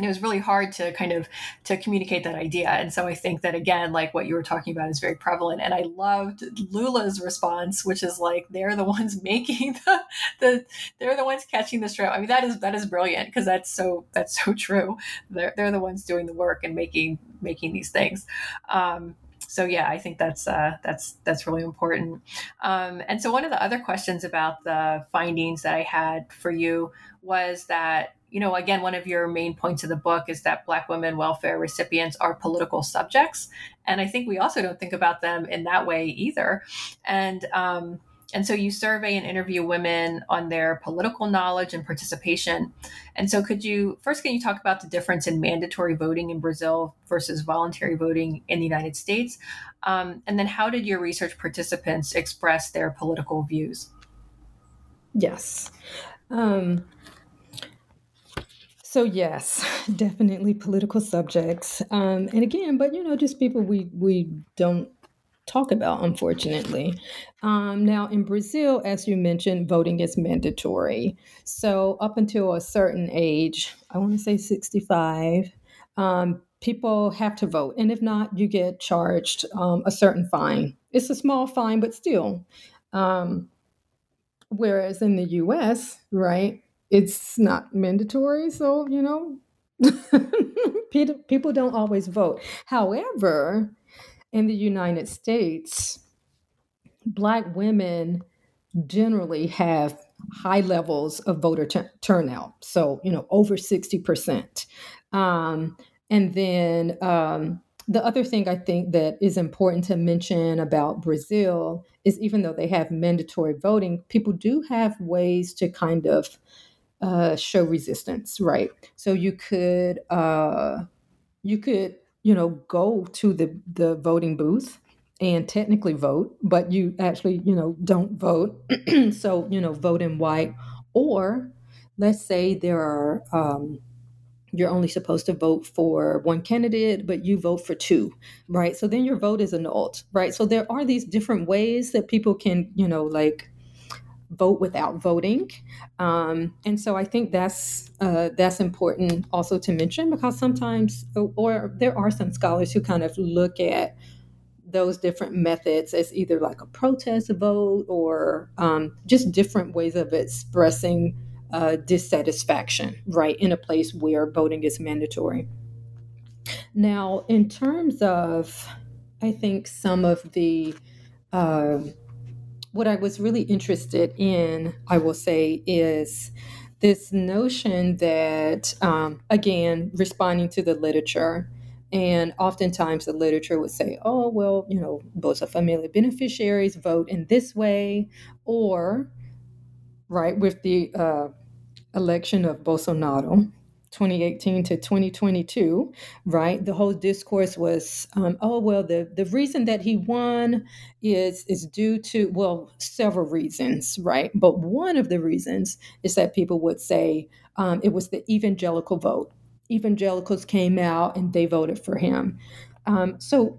and it was really hard to kind of to communicate that idea. And so i think that again like what you were talking about is very prevalent. And i loved lula's response which is like they're the ones making the, the they're the ones catching the shrimp i mean that is that is brilliant because that's so that's so true. They're, they're the ones doing the work and making making these things. Um, so yeah, I think that's uh, that's that's really important. Um, and so one of the other questions about the findings that I had for you was that you know, again, one of your main points of the book is that Black women welfare recipients are political subjects, and I think we also don't think about them in that way either. And um, and so you survey and interview women on their political knowledge and participation. And so, could you first can you talk about the difference in mandatory voting in Brazil versus voluntary voting in the United States? Um, and then, how did your research participants express their political views? Yes. Um, so yes, definitely political subjects, um, and again, but you know, just people we we don't talk about, unfortunately. Um, now, in Brazil, as you mentioned, voting is mandatory. So up until a certain age, I want to say sixty-five, um, people have to vote, and if not, you get charged um, a certain fine. It's a small fine, but still. Um, whereas in the U.S., right? It's not mandatory. So, you know, people don't always vote. However, in the United States, Black women generally have high levels of voter t- turnout. So, you know, over 60%. Um, and then um, the other thing I think that is important to mention about Brazil is even though they have mandatory voting, people do have ways to kind of uh, show resistance, right? So you could uh, you could you know go to the the voting booth and technically vote, but you actually you know don't vote. so you know vote in white, or let's say there are. Um, you're only supposed to vote for one candidate, but you vote for two, right? So then your vote is annulled, right? So there are these different ways that people can, you know, like vote without voting. Um, and so I think that's uh, that's important also to mention because sometimes, or there are some scholars who kind of look at those different methods as either like a protest vote or um, just different ways of expressing uh, dissatisfaction, right, in a place where voting is mandatory. Now, in terms of, I think some of the uh, what I was really interested in, I will say, is this notion that, um, again, responding to the literature, and oftentimes the literature would say, oh, well, you know, Bolsa Family beneficiaries vote in this way, or, right, with the uh, election of Bolsonaro, 2018 to 2022, right? The whole discourse was, um, oh well, the the reason that he won is is due to well several reasons, right? But one of the reasons is that people would say um, it was the evangelical vote. Evangelicals came out and they voted for him. Um, so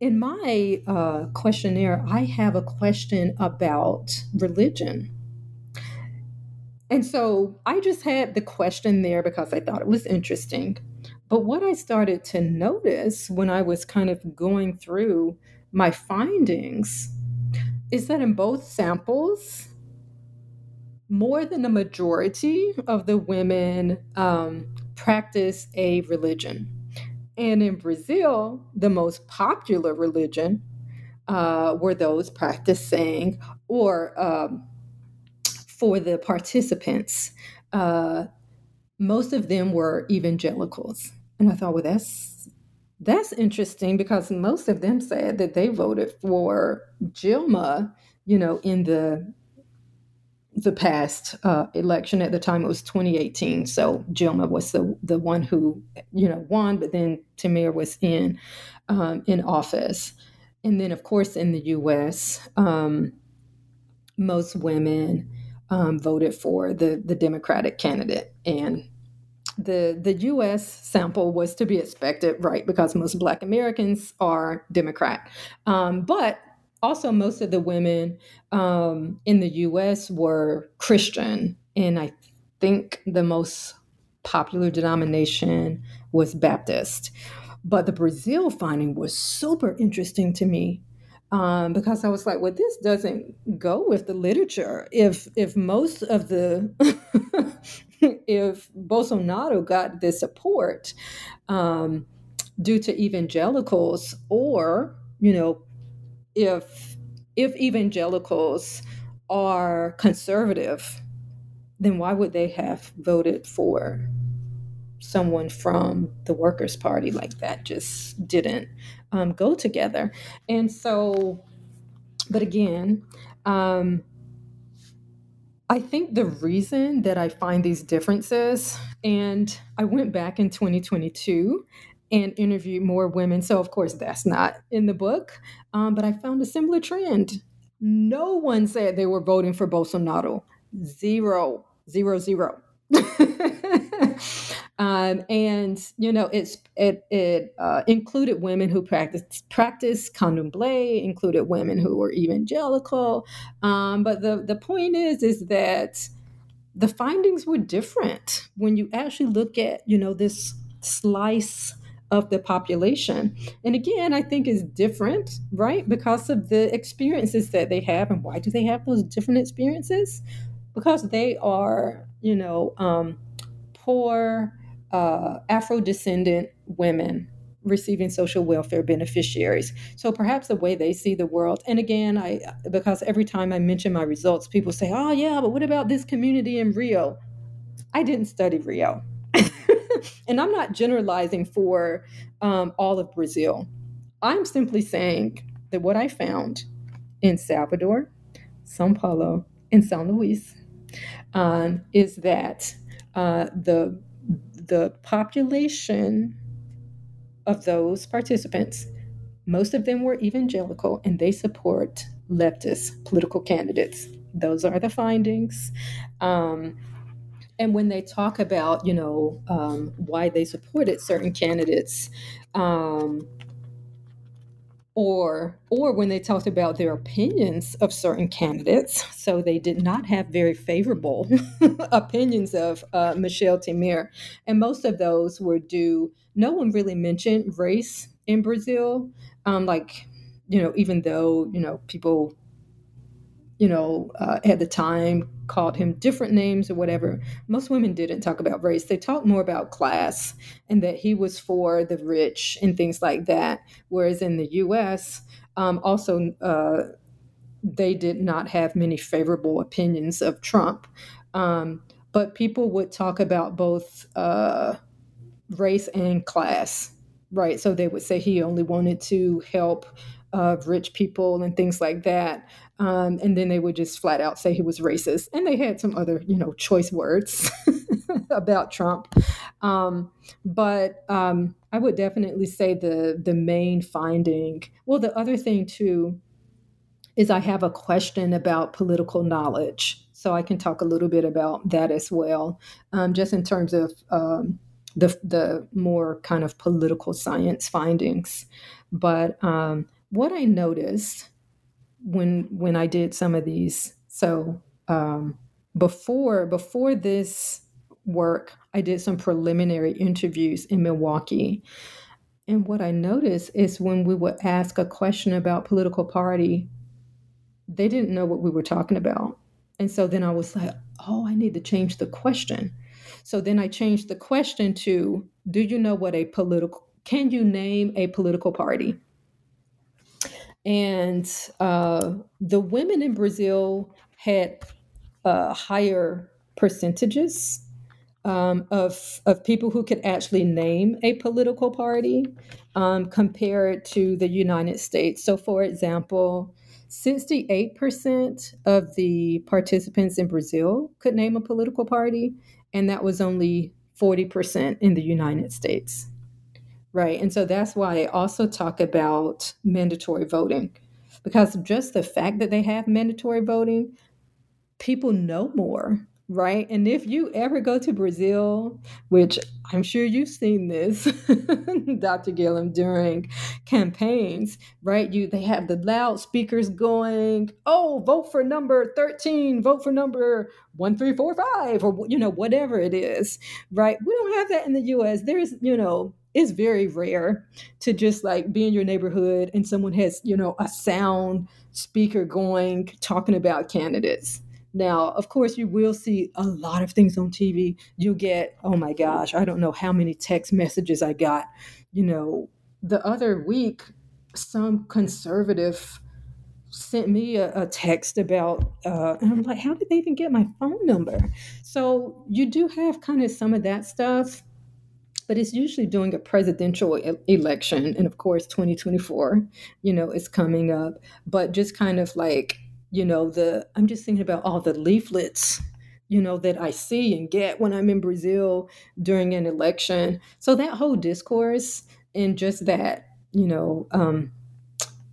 in my uh, questionnaire, I have a question about religion and so I just had the question there because I thought it was interesting. But what I started to notice when I was kind of going through my findings is that in both samples, more than a majority of the women um, practice a religion. And in Brazil, the most popular religion uh, were those practicing or um, for the participants, uh, most of them were evangelicals. And I thought, well, that's that's interesting because most of them said that they voted for Dilma, you know, in the the past uh, election. At the time, it was 2018. So Dilma was the the one who, you know, won, but then Temer was in um, in office. And then, of course, in the U.S., um, most women um, voted for the the Democratic candidate, and the the U.S. sample was to be expected, right? Because most Black Americans are Democrat, um, but also most of the women um, in the U.S. were Christian, and I think the most popular denomination was Baptist. But the Brazil finding was super interesting to me um, because I was like, well, this doesn't go with the literature. If if most of the if Bolsonaro got the support um, due to evangelicals, or you know, if if evangelicals are conservative, then why would they have voted for someone from the Workers' Party like that? Just didn't um, go together. And so, but again, um, I think the reason that I find these differences, and I went back in 2022 and interviewed more women. So, of course, that's not in the book, um, but I found a similar trend. No one said they were voting for Bolsonaro. Zero, zero, zero. Um, and you know, it's it it uh, included women who practiced practice candomblé, included women who were evangelical. Um, but the the point is is that the findings were different when you actually look at you know this slice of the population. And again, I think is different, right? Because of the experiences that they have. And why do they have those different experiences? Because they are, you know, um, poor, uh, Afro descendant women receiving social welfare beneficiaries. So perhaps the way they see the world. And again, I because every time I mention my results, people say, "Oh yeah, but what about this community in Rio?" I didn't study Rio, and I'm not generalizing for um, all of Brazil. I'm simply saying that what I found in Salvador, Sao Paulo, and San Luis um, is that uh, the the population of those participants, most of them were evangelical and they support leftist political candidates. Those are the findings. Um, and when they talk about, you know, um, why they supported certain candidates, um, or or when they talked about their opinions of certain candidates. So they did not have very favorable opinions of uh, Michel Temer, and most of those were due. No one really mentioned race in Brazil, um, like you know, even though you know people you know, uh, at the time called him different names or whatever. Most women didn't talk about race. They talked more about class and that he was for the rich and things like that. Whereas in the US, um, also, uh, they did not have many favorable opinions of Trump. Um, but people would talk about both uh, race and class, right? So they would say he only wanted to help of rich people and things like that. Um, and then they would just flat out say he was racist. And they had some other, you know, choice words about Trump. Um, but um, I would definitely say the the main finding. Well, the other thing too is I have a question about political knowledge. So I can talk a little bit about that as well, um, just in terms of um, the the more kind of political science findings. But um, what I noticed when when I did some of these, so um, before before this work, I did some preliminary interviews in Milwaukee. And what I noticed is when we would ask a question about political party, they didn't know what we were talking about. And so then I was like, oh, I need to change the question. So then I changed the question to Do you know what a political, can you name a political party? And uh, the women in Brazil had uh, higher percentages um, of, of people who could actually name a political party um, compared to the United States. So, for example, 68% of the participants in Brazil could name a political party, and that was only 40% in the United States. Right. And so that's why I also talk about mandatory voting, because just the fact that they have mandatory voting, people know more right? And if you ever go to Brazil, which I'm sure you've seen this, Dr. Gillum, during campaigns, right? You they have the loudspeakers going, oh, vote for number 13, vote for number 1345, or you know, whatever it is, right? We don't have that in the US. There's, you know, it's very rare to just like be in your neighborhood and someone has, you know, a sound speaker going talking about candidates now, of course, you will see a lot of things on TV. You'll get, oh my gosh, I don't know how many text messages I got. You know, the other week, some conservative sent me a, a text about, uh, and I'm like, how did they even get my phone number? So you do have kind of some of that stuff but it's usually during a presidential e- election and of course 2024 you know is coming up. But just kind of like you know the i'm just thinking about all the leaflets you know that i see and get when i'm in brazil during an election. So that whole discourse and just that you know um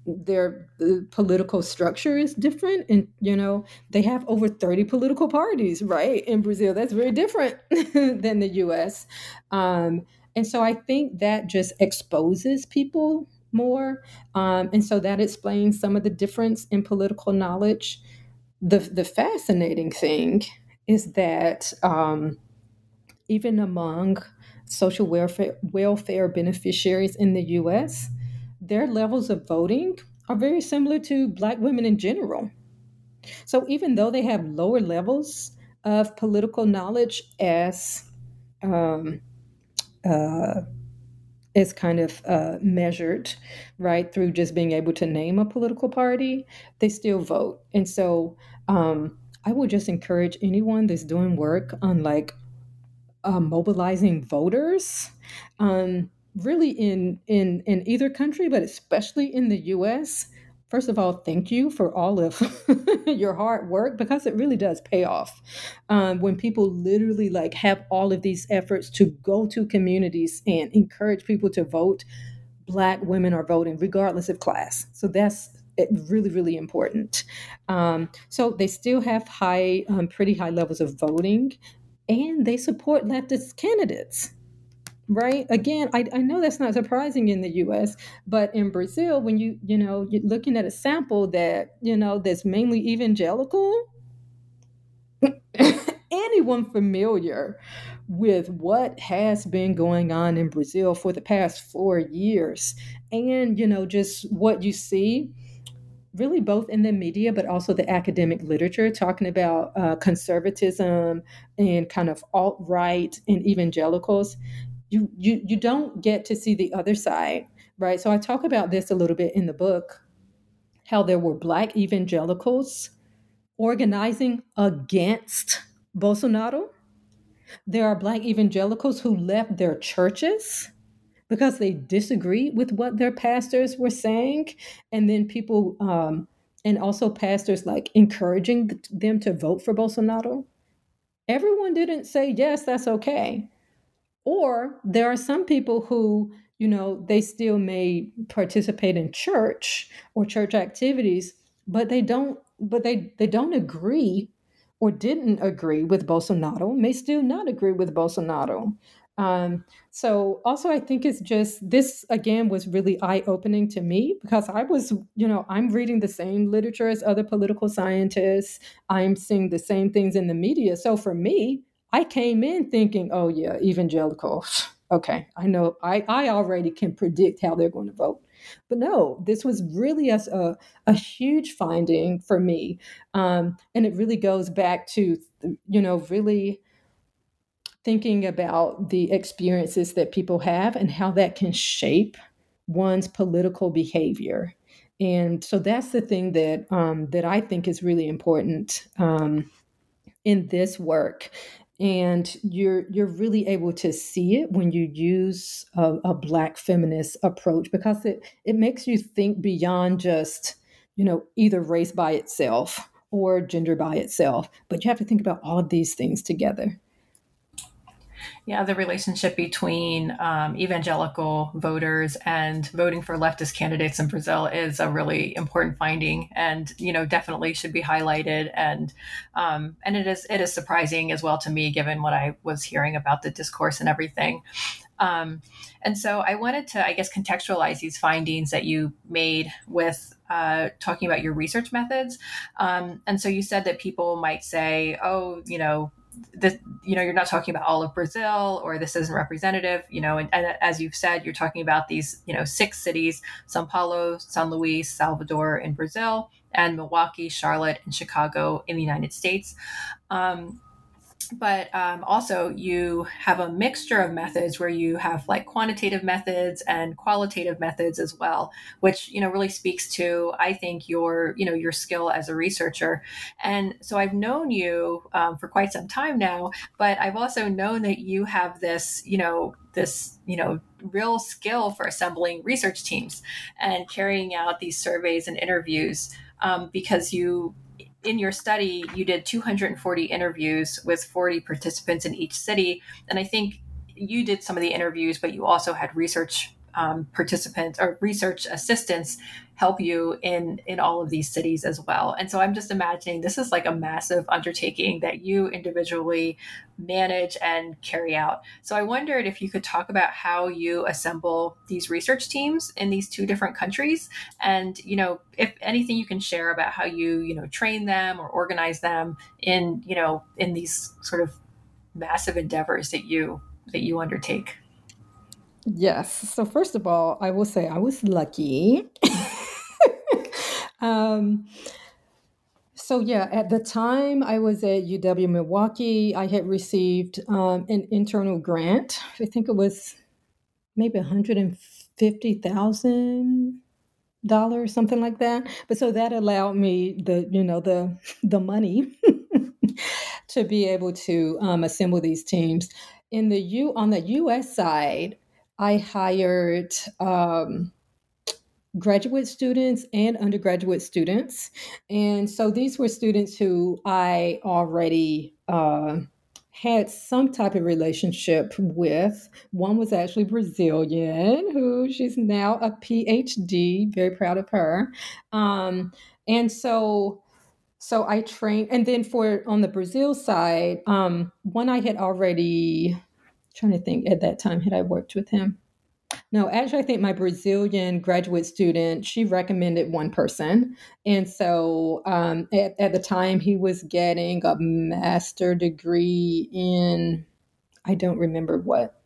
their political structure is different and you know they have over 30 political parties right in brazil that's very different than the us um, and so i think that just exposes people more. Um, and so that explains some of the difference in political knowledge. The, the fascinating thing is that um, even among social welfare, welfare beneficiaries in the US, their levels of voting are very similar to Black women in general. So even though they have lower levels of political knowledge as um, uh, is kind of uh, measured, right, through just being able to name a political party, they still vote. And so um, I would just encourage anyone that's doing work on like uh, mobilizing voters, um, really in in in either country, but especially in the U.S first of all, thank you for all of your hard work because it really does pay off. Um, when people literally like have all of these efforts to go to communities and encourage people to vote, Black women are voting regardless of class. So that's really, really important. Um, so they still have high, um, pretty high levels of voting, and they support leftist candidates right? Again I, I know that's not surprising in the us but in brazil when you you know you're looking at a sample that you know that's mainly evangelical anyone familiar with what has been going on in brazil for the past four years and you know just what you see really both in the media but also the academic literature talking about uh, conservatism and kind of alt-right and evangelicals you you you don't get to see the other side, right? So I talk about this a little bit in the book, how there were black evangelicals organizing against Bolsonaro. There are black evangelicals who left their churches because they disagreed with what their pastors were saying. And then people, um, and also pastors like encouraging them to vote for Bolsonaro. Everyone didn't say, yes, that's okay. Or there are some people who, you know, they still may participate in church or church activities, but they don't, but they, they don't agree or didn't agree with Bolsonaro, may still not agree with Bolsonaro. Um, so also I think it's just this again was really eye-opening to me because I was, you know, I'm reading the same literature as other political scientists. I'm seeing the same things in the media. So for me, I came in thinking, oh yeah, evangelicals. Okay, I know I, I already can predict how they're going to vote. But no, this was really a, a, a huge finding for me. Um, and it really goes back to, you know, really thinking about the experiences that people have and how that can shape one's political behavior. And so that's the thing that um, that I think is really important um, in this work. And you're you're really able to see it when you use a, a black feminist approach because it it makes you think beyond just you know either race by itself or gender by itself, but you have to think about all of these things together. Yeah, the relationship between um, evangelical voters and voting for leftist candidates in Brazil is a really important finding, and you know definitely should be highlighted. And um, and it is it is surprising as well to me, given what I was hearing about the discourse and everything. Um, and so I wanted to, I guess, contextualize these findings that you made with uh, talking about your research methods. Um, and so you said that people might say, oh, you know, you know, you're not talking about all of Brazil or this isn't representative, you know, and, and, as you've said, you're talking about these, you know, six cities, Sao Paulo, Sao Luis, Salvador in Brazil, and Milwaukee, Charlotte, and Chicago in the United States. Um, but um, also you have a mixture of methods where you have like quantitative methods and qualitative methods as well which you know really speaks to i think your you know your skill as a researcher. And so i've known you um, for quite some time now but i've also known that you have this you know this you know real skill for assembling research teams and carrying out these surveys and interviews um, because you in your study, you did 240 interviews with 40 participants in each city. And I think you did some of the interviews, but you also had research um, participants or research assistants help you in in all of these cities as well. And so i'm just imagining this is like a massive undertaking that you individually manage and carry out. So i wondered if you could talk about how you assemble these research teams in these two different countries and you know if anything you can share about how you you know train them or organize them in you know in these sort of massive endeavors that you that you undertake Yes. So first of all, I will say I was lucky. um, so yeah, at the time I was at UW Milwaukee, I had received um, an internal grant. I think it was maybe one hundred and fifty thousand dollars, something like that. But so that allowed me the you know the the money to be able to um, assemble these teams. In the U on the U.S. side, I hired um, graduate students and undergraduate students. And so these were students who I already uh, had some type of relationship with. One was actually Brazilian, who she's now a PhD, very proud of her. Um, and so so I trained, and then for on the Brazil side, um, one I had already trying to think at that time had I worked with him. No, actually, I think my Brazilian graduate student she recommended one person, and so um, at, at the time he was getting a master degree in I don't remember what,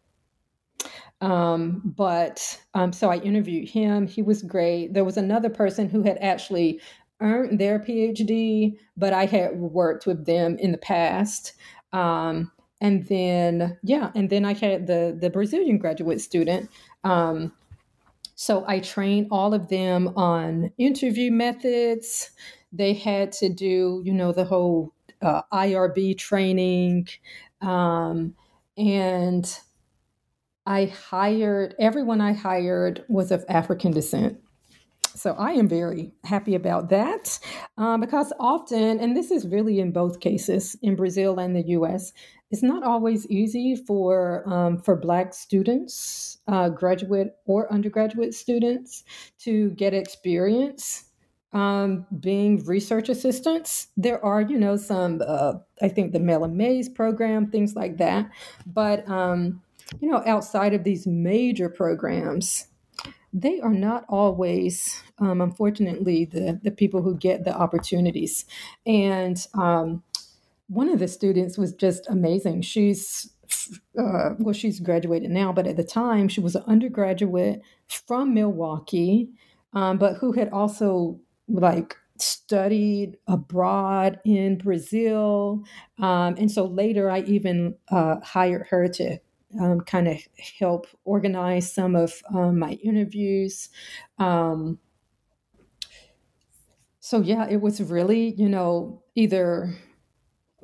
um, but um, so I interviewed him. He was great. There was another person who had actually earned their PhD, but I had worked with them in the past. Um, and then yeah and then i had the the brazilian graduate student um, so i trained all of them on interview methods they had to do you know the whole uh, irb training um, and I hired everyone I hired was of African descent. So I am very happy about that um, because often, and this is really in both cases, in Brazil and the U.S., it's not always easy for um, for Black students, uh, graduate or undergraduate students, to get experience um, being research assistants. There are, you know, some, uh, I think the Mellon Mays program, things like that. But, um, you know, outside of these major programs, they are not always, um, unfortunately, the, the people who get the opportunities. And um, one of the students was just amazing. She's uh, well, she's graduated now, but at the time she was an undergraduate from Milwaukee, um, but who had also like studied abroad in Brazil. Um, and so later I even uh, hired her to um, kind of help organize some of um, my interviews. Um, so, yeah, it was really, you know, either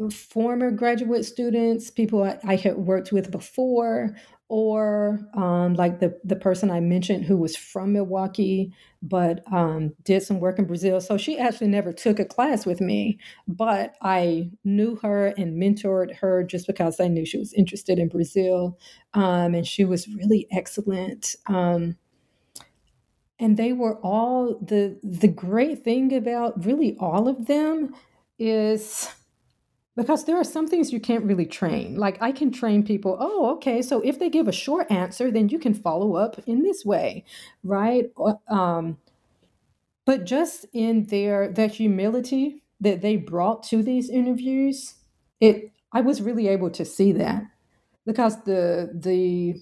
former graduate students, people I, I had worked with before, or um, like the the person I mentioned who was from Milwaukee but um, did some work in Brazil. So she actually never took a class with me, but I knew her and mentored her just because I knew she was interested in Brazil, um, and she was really excellent. Um, and they were all the the great thing about really all of them is because there are some things you can't really train. Like I can train people, oh, okay, so if they give a short answer, then you can follow up in this way, right? Um, but just in their their humility that they brought to these interviews, it I was really able to see that because the the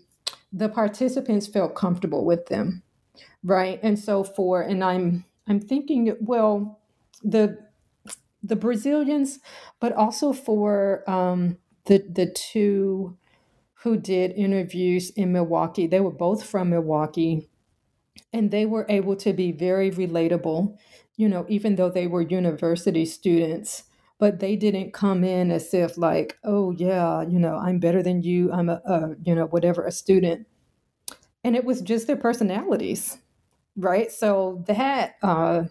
the participants felt comfortable with them, right? And so for and I'm I'm thinking, well, the the Brazilians, but also for um, the the two who did interviews in Milwaukee. They were both from Milwaukee, and they were able to be very relatable. You know, even though they were university students, but they didn't come in as if like, oh yeah, you know, I'm better than you. I'm a, a you know whatever a student, and it was just their personalities, right? So that. Uh,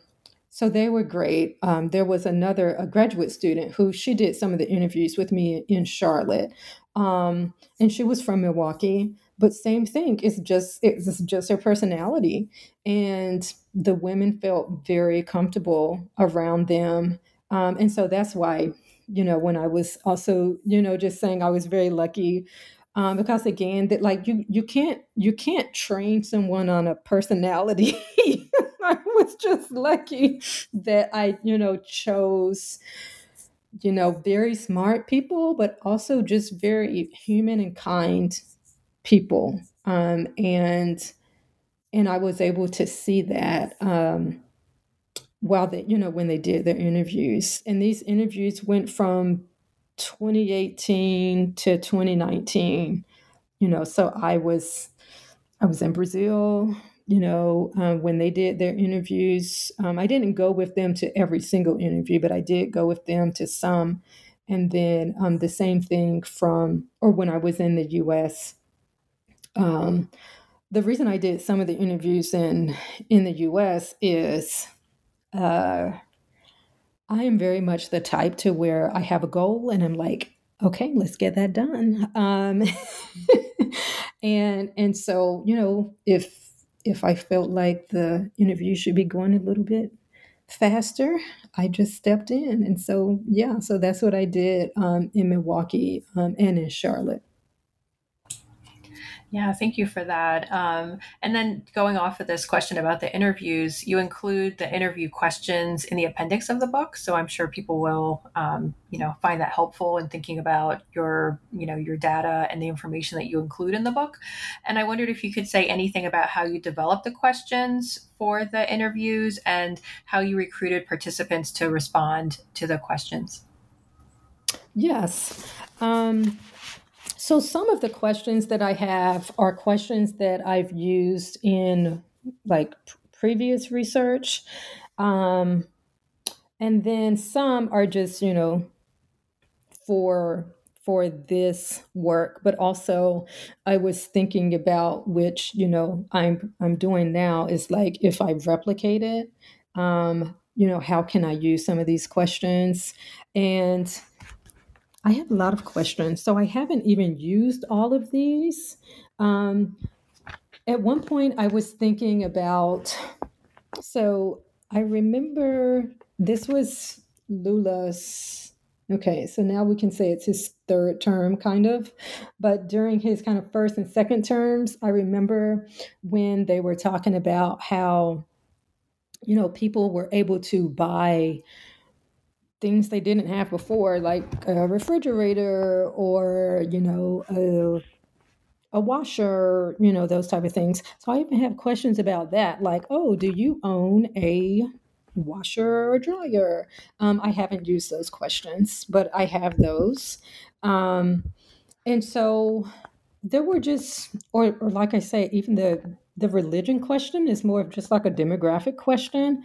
so they were great. Um, there was another a graduate student who she did some of the interviews with me in Charlotte, um, and she was from Milwaukee. But same thing. It's just it's just her personality, and the women felt very comfortable around them, um, and so that's why you know when I was also you know just saying I was very lucky um, because again that like you you can't you can't train someone on a personality was just lucky that I, you know, chose, you know, very smart people, but also just very human and kind people. Um, and and I was able to see that um, while they, you know, when they did their interviews. And these interviews went from 2018 to 2019. You know, so I was I was in Brazil you know, um, when they did their interviews. Um, I didn't go with them to every single interview, but I did go with them to some. And then um, the same thing from, or when I was in the US. Um, the reason I did some of the interviews in in the US is uh, I am very much the type to where I have a goal and I'm like, okay, let's get that done. Um, and and so you know if if I felt like the interview should be going a little bit faster, I just stepped in. And so, yeah, so that's what I did um, in Milwaukee um, and in Charlotte. Yeah, thank you for that. Um, and then going off of this question about the interviews, you include the interview questions in the appendix of the book, so I'm sure people will, um, you know, find that helpful in thinking about your, you know, your data and the information that you include in the book. And I wondered if you could say anything about how you developed the questions for the interviews and how you recruited participants to respond to the questions. Yes. Um, so, some of the questions that I have are questions that I've used in like previous research. Um, and then some are just, you know, for for this work, but also I was thinking about which you know I'm I'm doing now is like if I replicate it, um, you know, how can I use some of these questions? And I have a lot of questions, so I haven't even used all of these. Um, at one point, I was thinking about so I remember this was Lula's Okay, so now we can say it's his third term, kind of. But during his kind of first and second terms, I remember when they were talking about how, you know, people were able to buy things they didn't have before, like a refrigerator or, you know, a a washer, you know, those type of things. So I even have questions about that, like, oh, do you own a washer or dryer? Um, I haven't used those questions, but I have those. Um, and so there were just, or, or like I say, even the the religion question is more of just like a demographic question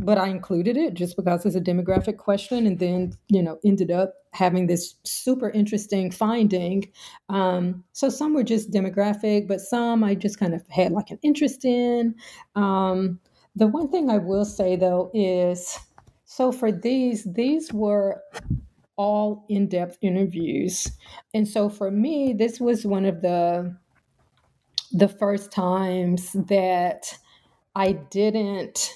but I included it just because it's a demographic question, and then you know ended up having this super interesting finding. Um, so some were just demographic, but some I just kind of had like an interest in. Um, the one thing I will say though is so for these, these were all in depth interviews. And so for me, this was one of the the first times that I didn't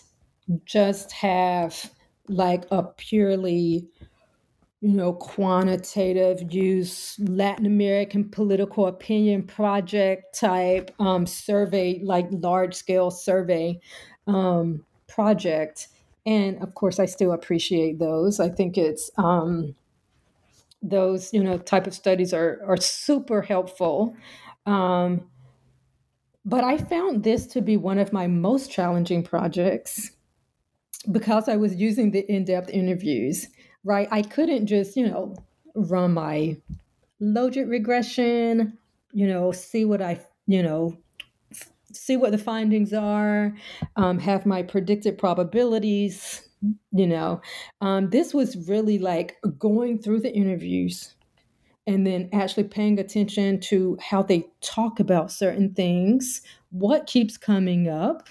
just have like a purely you know, quantitative use Latin American political opinion project type um, survey, like large scale survey um, project. And of course, I still appreciate those. I think it's um, those, you know, type of studies are, are super helpful. Um, but I found this to be one of my most challenging projects because I was using the in depth interviews, right? I couldn't just, you know, run my logit regression, you know, see what I, you know, see what the findings are, um, have my predicted probabilities. You know, um, this was really like going through the interviews and then actually paying attention to how they talk about certain things, what keeps coming up,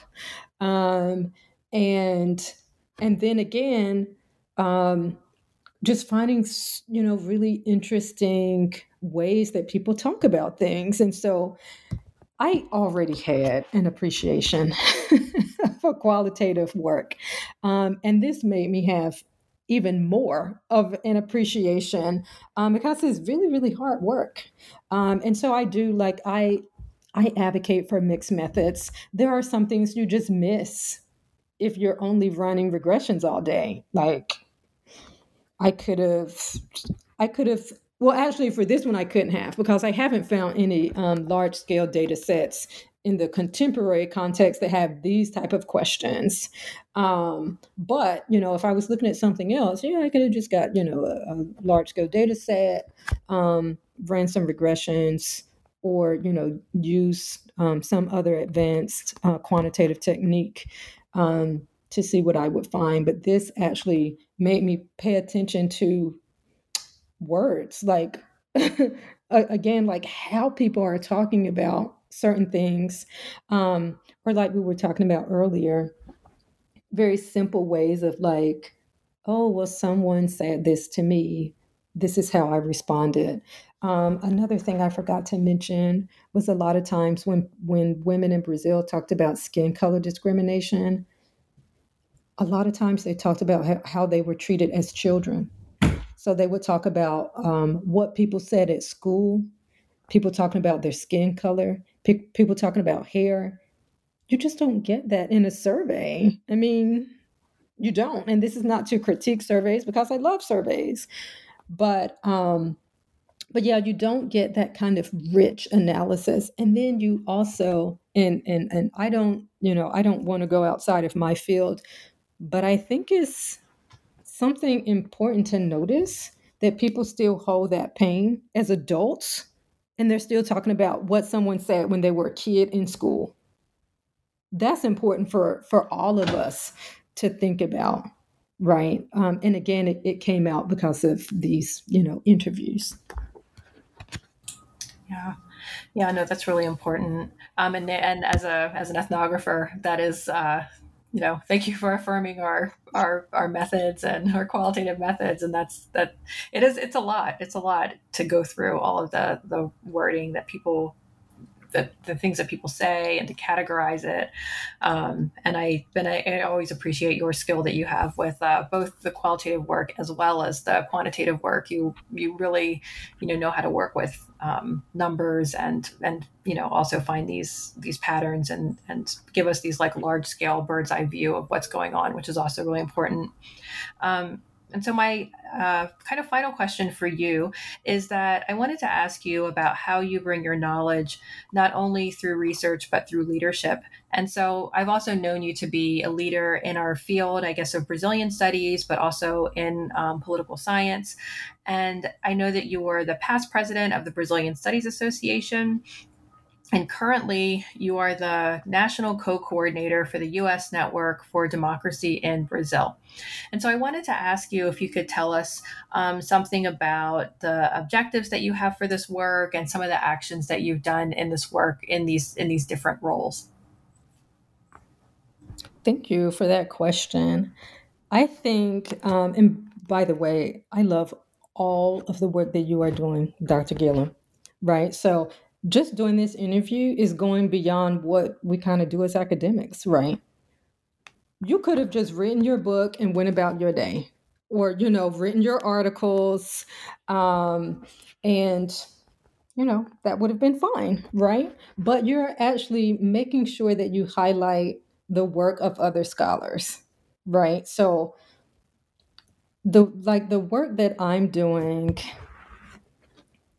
um, and and then again, um, just finding you know really interesting ways that people talk about things, and so I already had an appreciation for qualitative work. Um, and this made me have even more of an appreciation um, because it's really, really hard work. Um, and so I do like, I, I advocate for mixed methods. There are some things you just miss if you're only running regressions all day. Like, I could have, I could have well, actually, for this one, I couldn't have because I haven't found any um, large scale data sets in the contemporary context that have these type of questions. Um, but you know, if I was looking at something else, yeah, I could have just got you know a, a large scale data set, um, ran some regressions, or you know use um, some other advanced uh, quantitative technique um, to see what I would find. But this actually made me pay attention to words like again like how people are talking about certain things um or like we were talking about earlier very simple ways of like oh well someone said this to me this is how i responded um, another thing i forgot to mention was a lot of times when when women in brazil talked about skin color discrimination a lot of times they talked about how, they were treated as children so they would talk about um, what people said at school, people talking about their skin color, pe- people talking about hair. You just don't get that in a survey. I mean, you don't. And this is not to critique surveys because I love surveys, but um, but yeah, you don't get that kind of rich analysis. And then you also and and and I don't, you know, I don't want to go outside of my field, but I think it's something important to notice that people still hold that pain as adults and they're still talking about what someone said when they were a kid in school that's important for for all of us to think about right um, and again it, it came out because of these you know interviews Yeah, yeah, no, that's really important. Um, and and as a as an ethnographer, that is, uh, you know, thank you for affirming our our our methods and our qualitative methods. And that's that. It is. It's a lot. It's a lot to go through all of the the wording that people the, the things that people say and to categorize it. Um, and I, and I, I, always appreciate your skill that you have with uh, both the qualitative work as well as the quantitative work. You, you really, you know, know how to work with um, numbers and, and, you know, also find these, these patterns and, and give us these like large scale bird's eye view of what's going on, which is also really important. Um, and so, my uh, kind of final question for you is that I wanted to ask you about how you bring your knowledge not only through research, but through leadership. And so, I've also known you to be a leader in our field, I guess, of Brazilian studies, but also in um, political science. And I know that you were the past president of the Brazilian Studies Association and currently, you are the national co coordinator for the US Network for Democracy in Brazil. And so I wanted to ask you if you could tell us um, something about the objectives that you have for this work and some of the actions that you've done in this work in these, in these different roles. Thank you for that question. I think, um, and by the way, I love all of the work that you are doing, Dr. Gillum, right? So just doing this interview is going beyond what we kind of do as academics, right? You could have just written your book and went about your day, or, you know, written your articles, um, and, you know, that would have been fine, right? But you're actually making sure that you highlight the work of other scholars, right? So, the like the work that I'm doing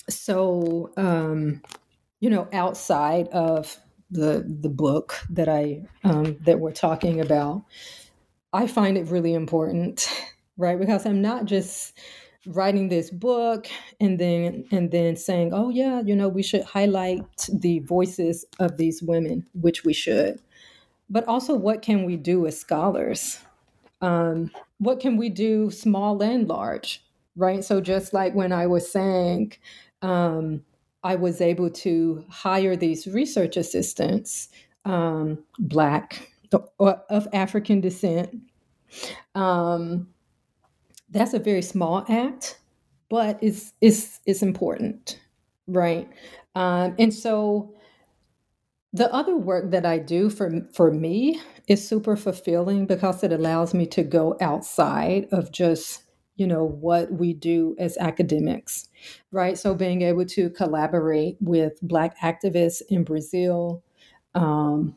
so um you know, outside of the the book that I um, that we're talking about, I find it really important, right? Because I'm not just writing this book and then and then saying, oh yeah, you know, we should highlight the voices of these women, which we should, but also what can we do as scholars? Um, what can we do, small and large, right? So just like when I was saying. Um, I was able to hire these research assistants, um, Black, of African descent. Um, that's a very small act, but it's it's it's important, right? Um, and so the other work that I do for for me is super fulfilling because it allows me to go outside of just you know what we do as academics right so being able to collaborate with black activists in brazil um,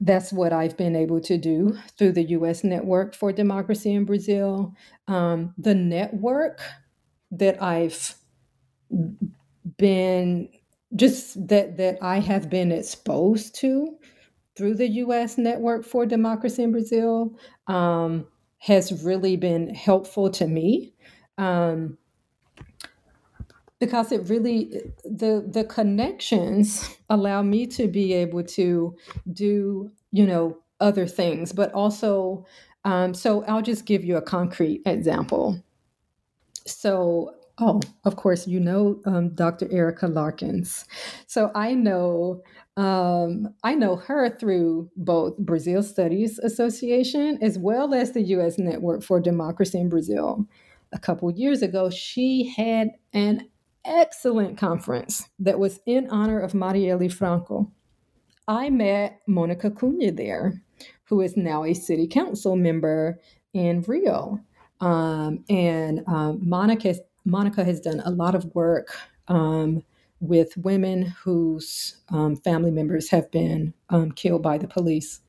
that's what I've been able to do through the US Network for Democracy in Brazil. Um, the network that I've been just that that I have been exposed to through the US Network for Democracy in Brazil um, has really been helpful to me. Um, because it really the the connections allow me to be able to do you know other things but also um, so i'll just give you a concrete example so oh of course you know um, dr Erika Larkins so i know um, I know her through both Brazil Studies Association as well as the U.S. Network for Democracy in Brazil. A couple years ago, she had an excellent conference that was in honor of Marielle Franco. I met Monica Cunha there, who is now a city council member in Rio. Um, and um, Monica, Monica has done a lot of work um, with women whose um, family members have been um, killed by the police.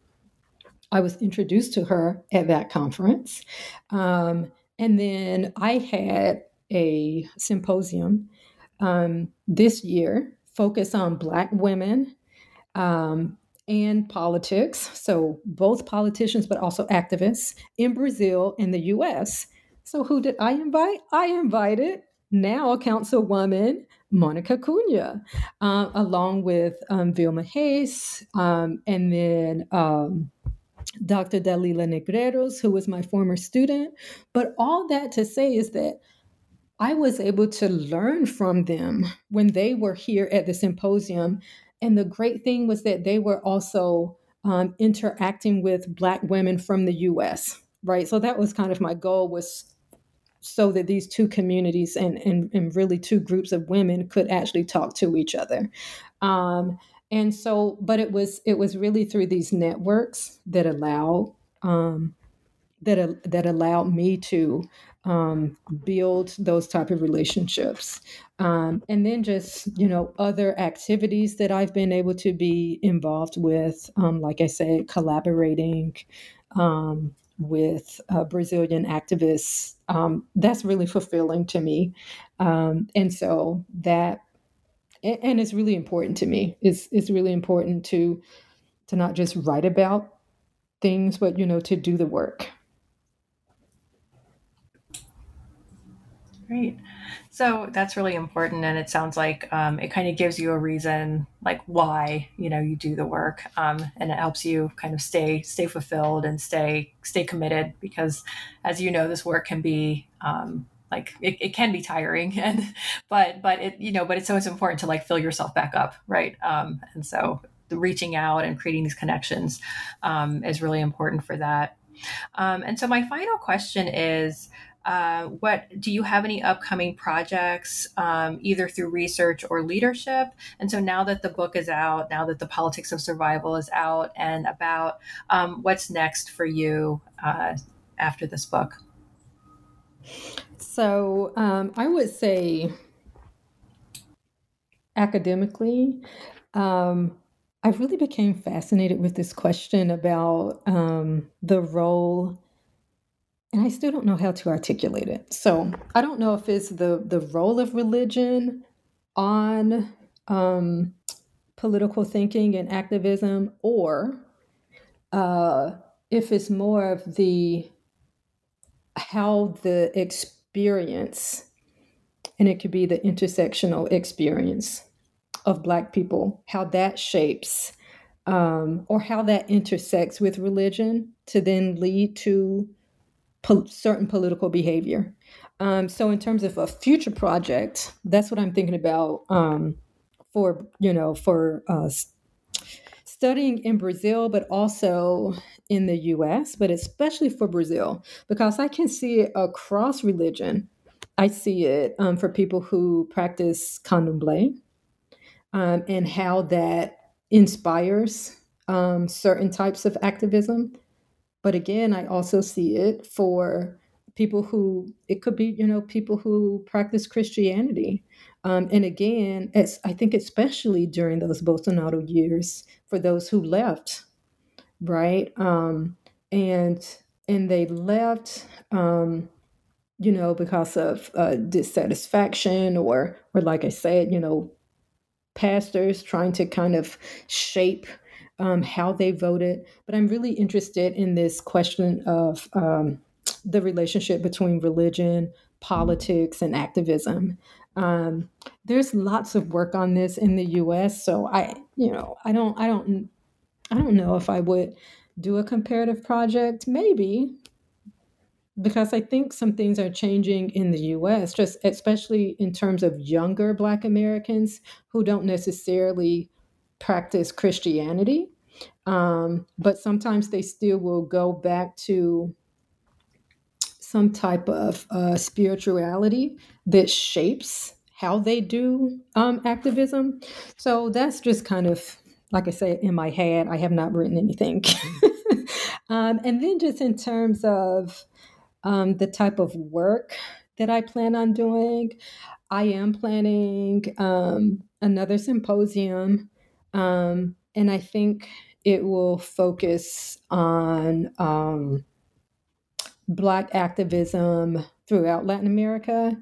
I was introduced to her at that conference. Um, and then I had a symposium um, this year focused on Black women um, and politics. So, both politicians, but also activists in Brazil and the US. So, who did I invite? I invited now a Councilwoman Monica Cunha, uh, along with um, Vilma Reis, um, and then um, Dr. Dalila Negreiros, who was my former student. But all that to say is that I was able to learn from them when they were here at the symposium. And the great thing was that they were also um, interacting with Black women from the US, right? So that was kind of my goal was so that these two communities and, and, and really two groups of women could actually talk to each other. Um, and so, but it was it was really through these networks that allowed um, that that allowed me to um, build those type of relationships um, and then just you know other activities that i've been able to be involved with um, like i said collaborating um, with uh, brazilian activists um, that's really fulfilling to me. Um, and so that and it's really important to me. It's, it's really important to to not just write about things but you know to do the work. Great. So that's really important, and it sounds like um, it kind of gives you a reason, like why you know you do the work, um, and it helps you kind of stay stay fulfilled and stay stay committed. Because, as you know, this work can be um, like it, it, can be tiring, and but but it you know but it's so it's important to like fill yourself back up, right? Um, and so reaching out and creating these connections um, is really important for that. Um, and so my final question is uh, what do you have any upcoming projects um, either through research or leadership? And so now that the book is out now that the politics of survival is out and about um, what's next for you uh, after this book? So um, i would say academically um, i really became fascinated with this question about um, the role and I still don't know how to articulate it. So I don't know if it's the the role of religion on um, political thinking and activism, or uh, if it's more of the how the experience, and it could be the intersectional experience of Black people, how that shapes. Um, or how that intersects with religion to then lead to po- certain political behavior. Um, so, in terms of a future project, that's what I'm thinking about um, for you know for uh, studying in Brazil, but also in the U.S., but especially for Brazil because I can see it across religion. I see it um, for people who practice candomblé um, and how that inspires um, certain types of activism but again, I also see it for people who, it could be, you know, people who practice Christianity. Um, and again, it's, I think especially during those Bolsonaro years, for those who left, right? Um, and and they left, um, you know, because of uh, dissatisfaction or, or like I said, you know, pastors trying to kind of shape um, how they voted. But I'm really interested in this question of um, the relationship between religion, politics, and activism. Um, there's lots of work on this in the U.S. So I, you know, I don't, I don't, I don't know if I would do a comparative project. Maybe because I think some things are changing in the US, just especially in terms of younger Black Americans who don't necessarily practice Christianity. Um, but sometimes they still will go back to some type of uh, spirituality that shapes how they do um, activism. So that's just kind of, like I say, in my head. I have not written anything. um, and then just in terms of um, the type of work that I plan on doing, I am planning um, another symposium um, and I think it will focus on um, Black activism throughout Latin America.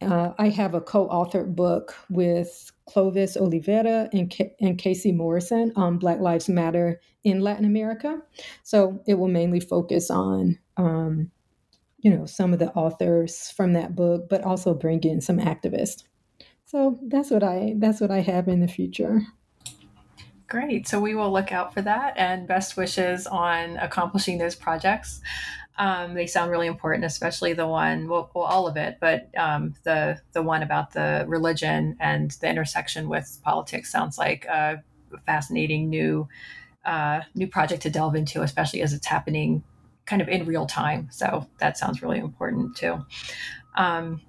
Uh, I have a co authored book with Clovis Oliveira and, K- and Casey Morrison on Black Lives Matter in Latin America. So it will mainly focus on. Um, you know some of the authors from that book but also bring in some activists so that's what i that's what i have in the future Great. So we will look out for that and best wishes on accomplishing those projects. Um, they sound really important, especially the one, well, well all of it, but um, the the one about the religion and the intersection with politics sounds like a fascinating new uh, new project to delve into, especially as it's happening kind of in real time. So that sounds really important too. Um,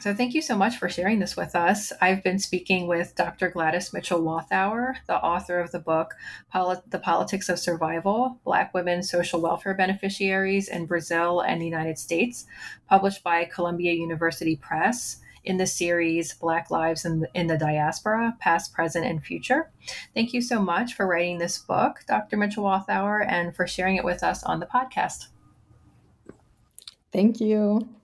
so thank you so much for sharing this with us. I've been speaking with Dr. Gladys Mitchell Walthour, the author of the book Poli- The Politics of Survival Black Women Social Welfare Beneficiaries in Brazil and the United States, published by Columbia University Press in the series Black Lives in the, in the Diaspora Past, Present, and Future. Thank you so much for writing this book, Dr. Mitchell Walthour, and for sharing it with us on the podcast. Thank you.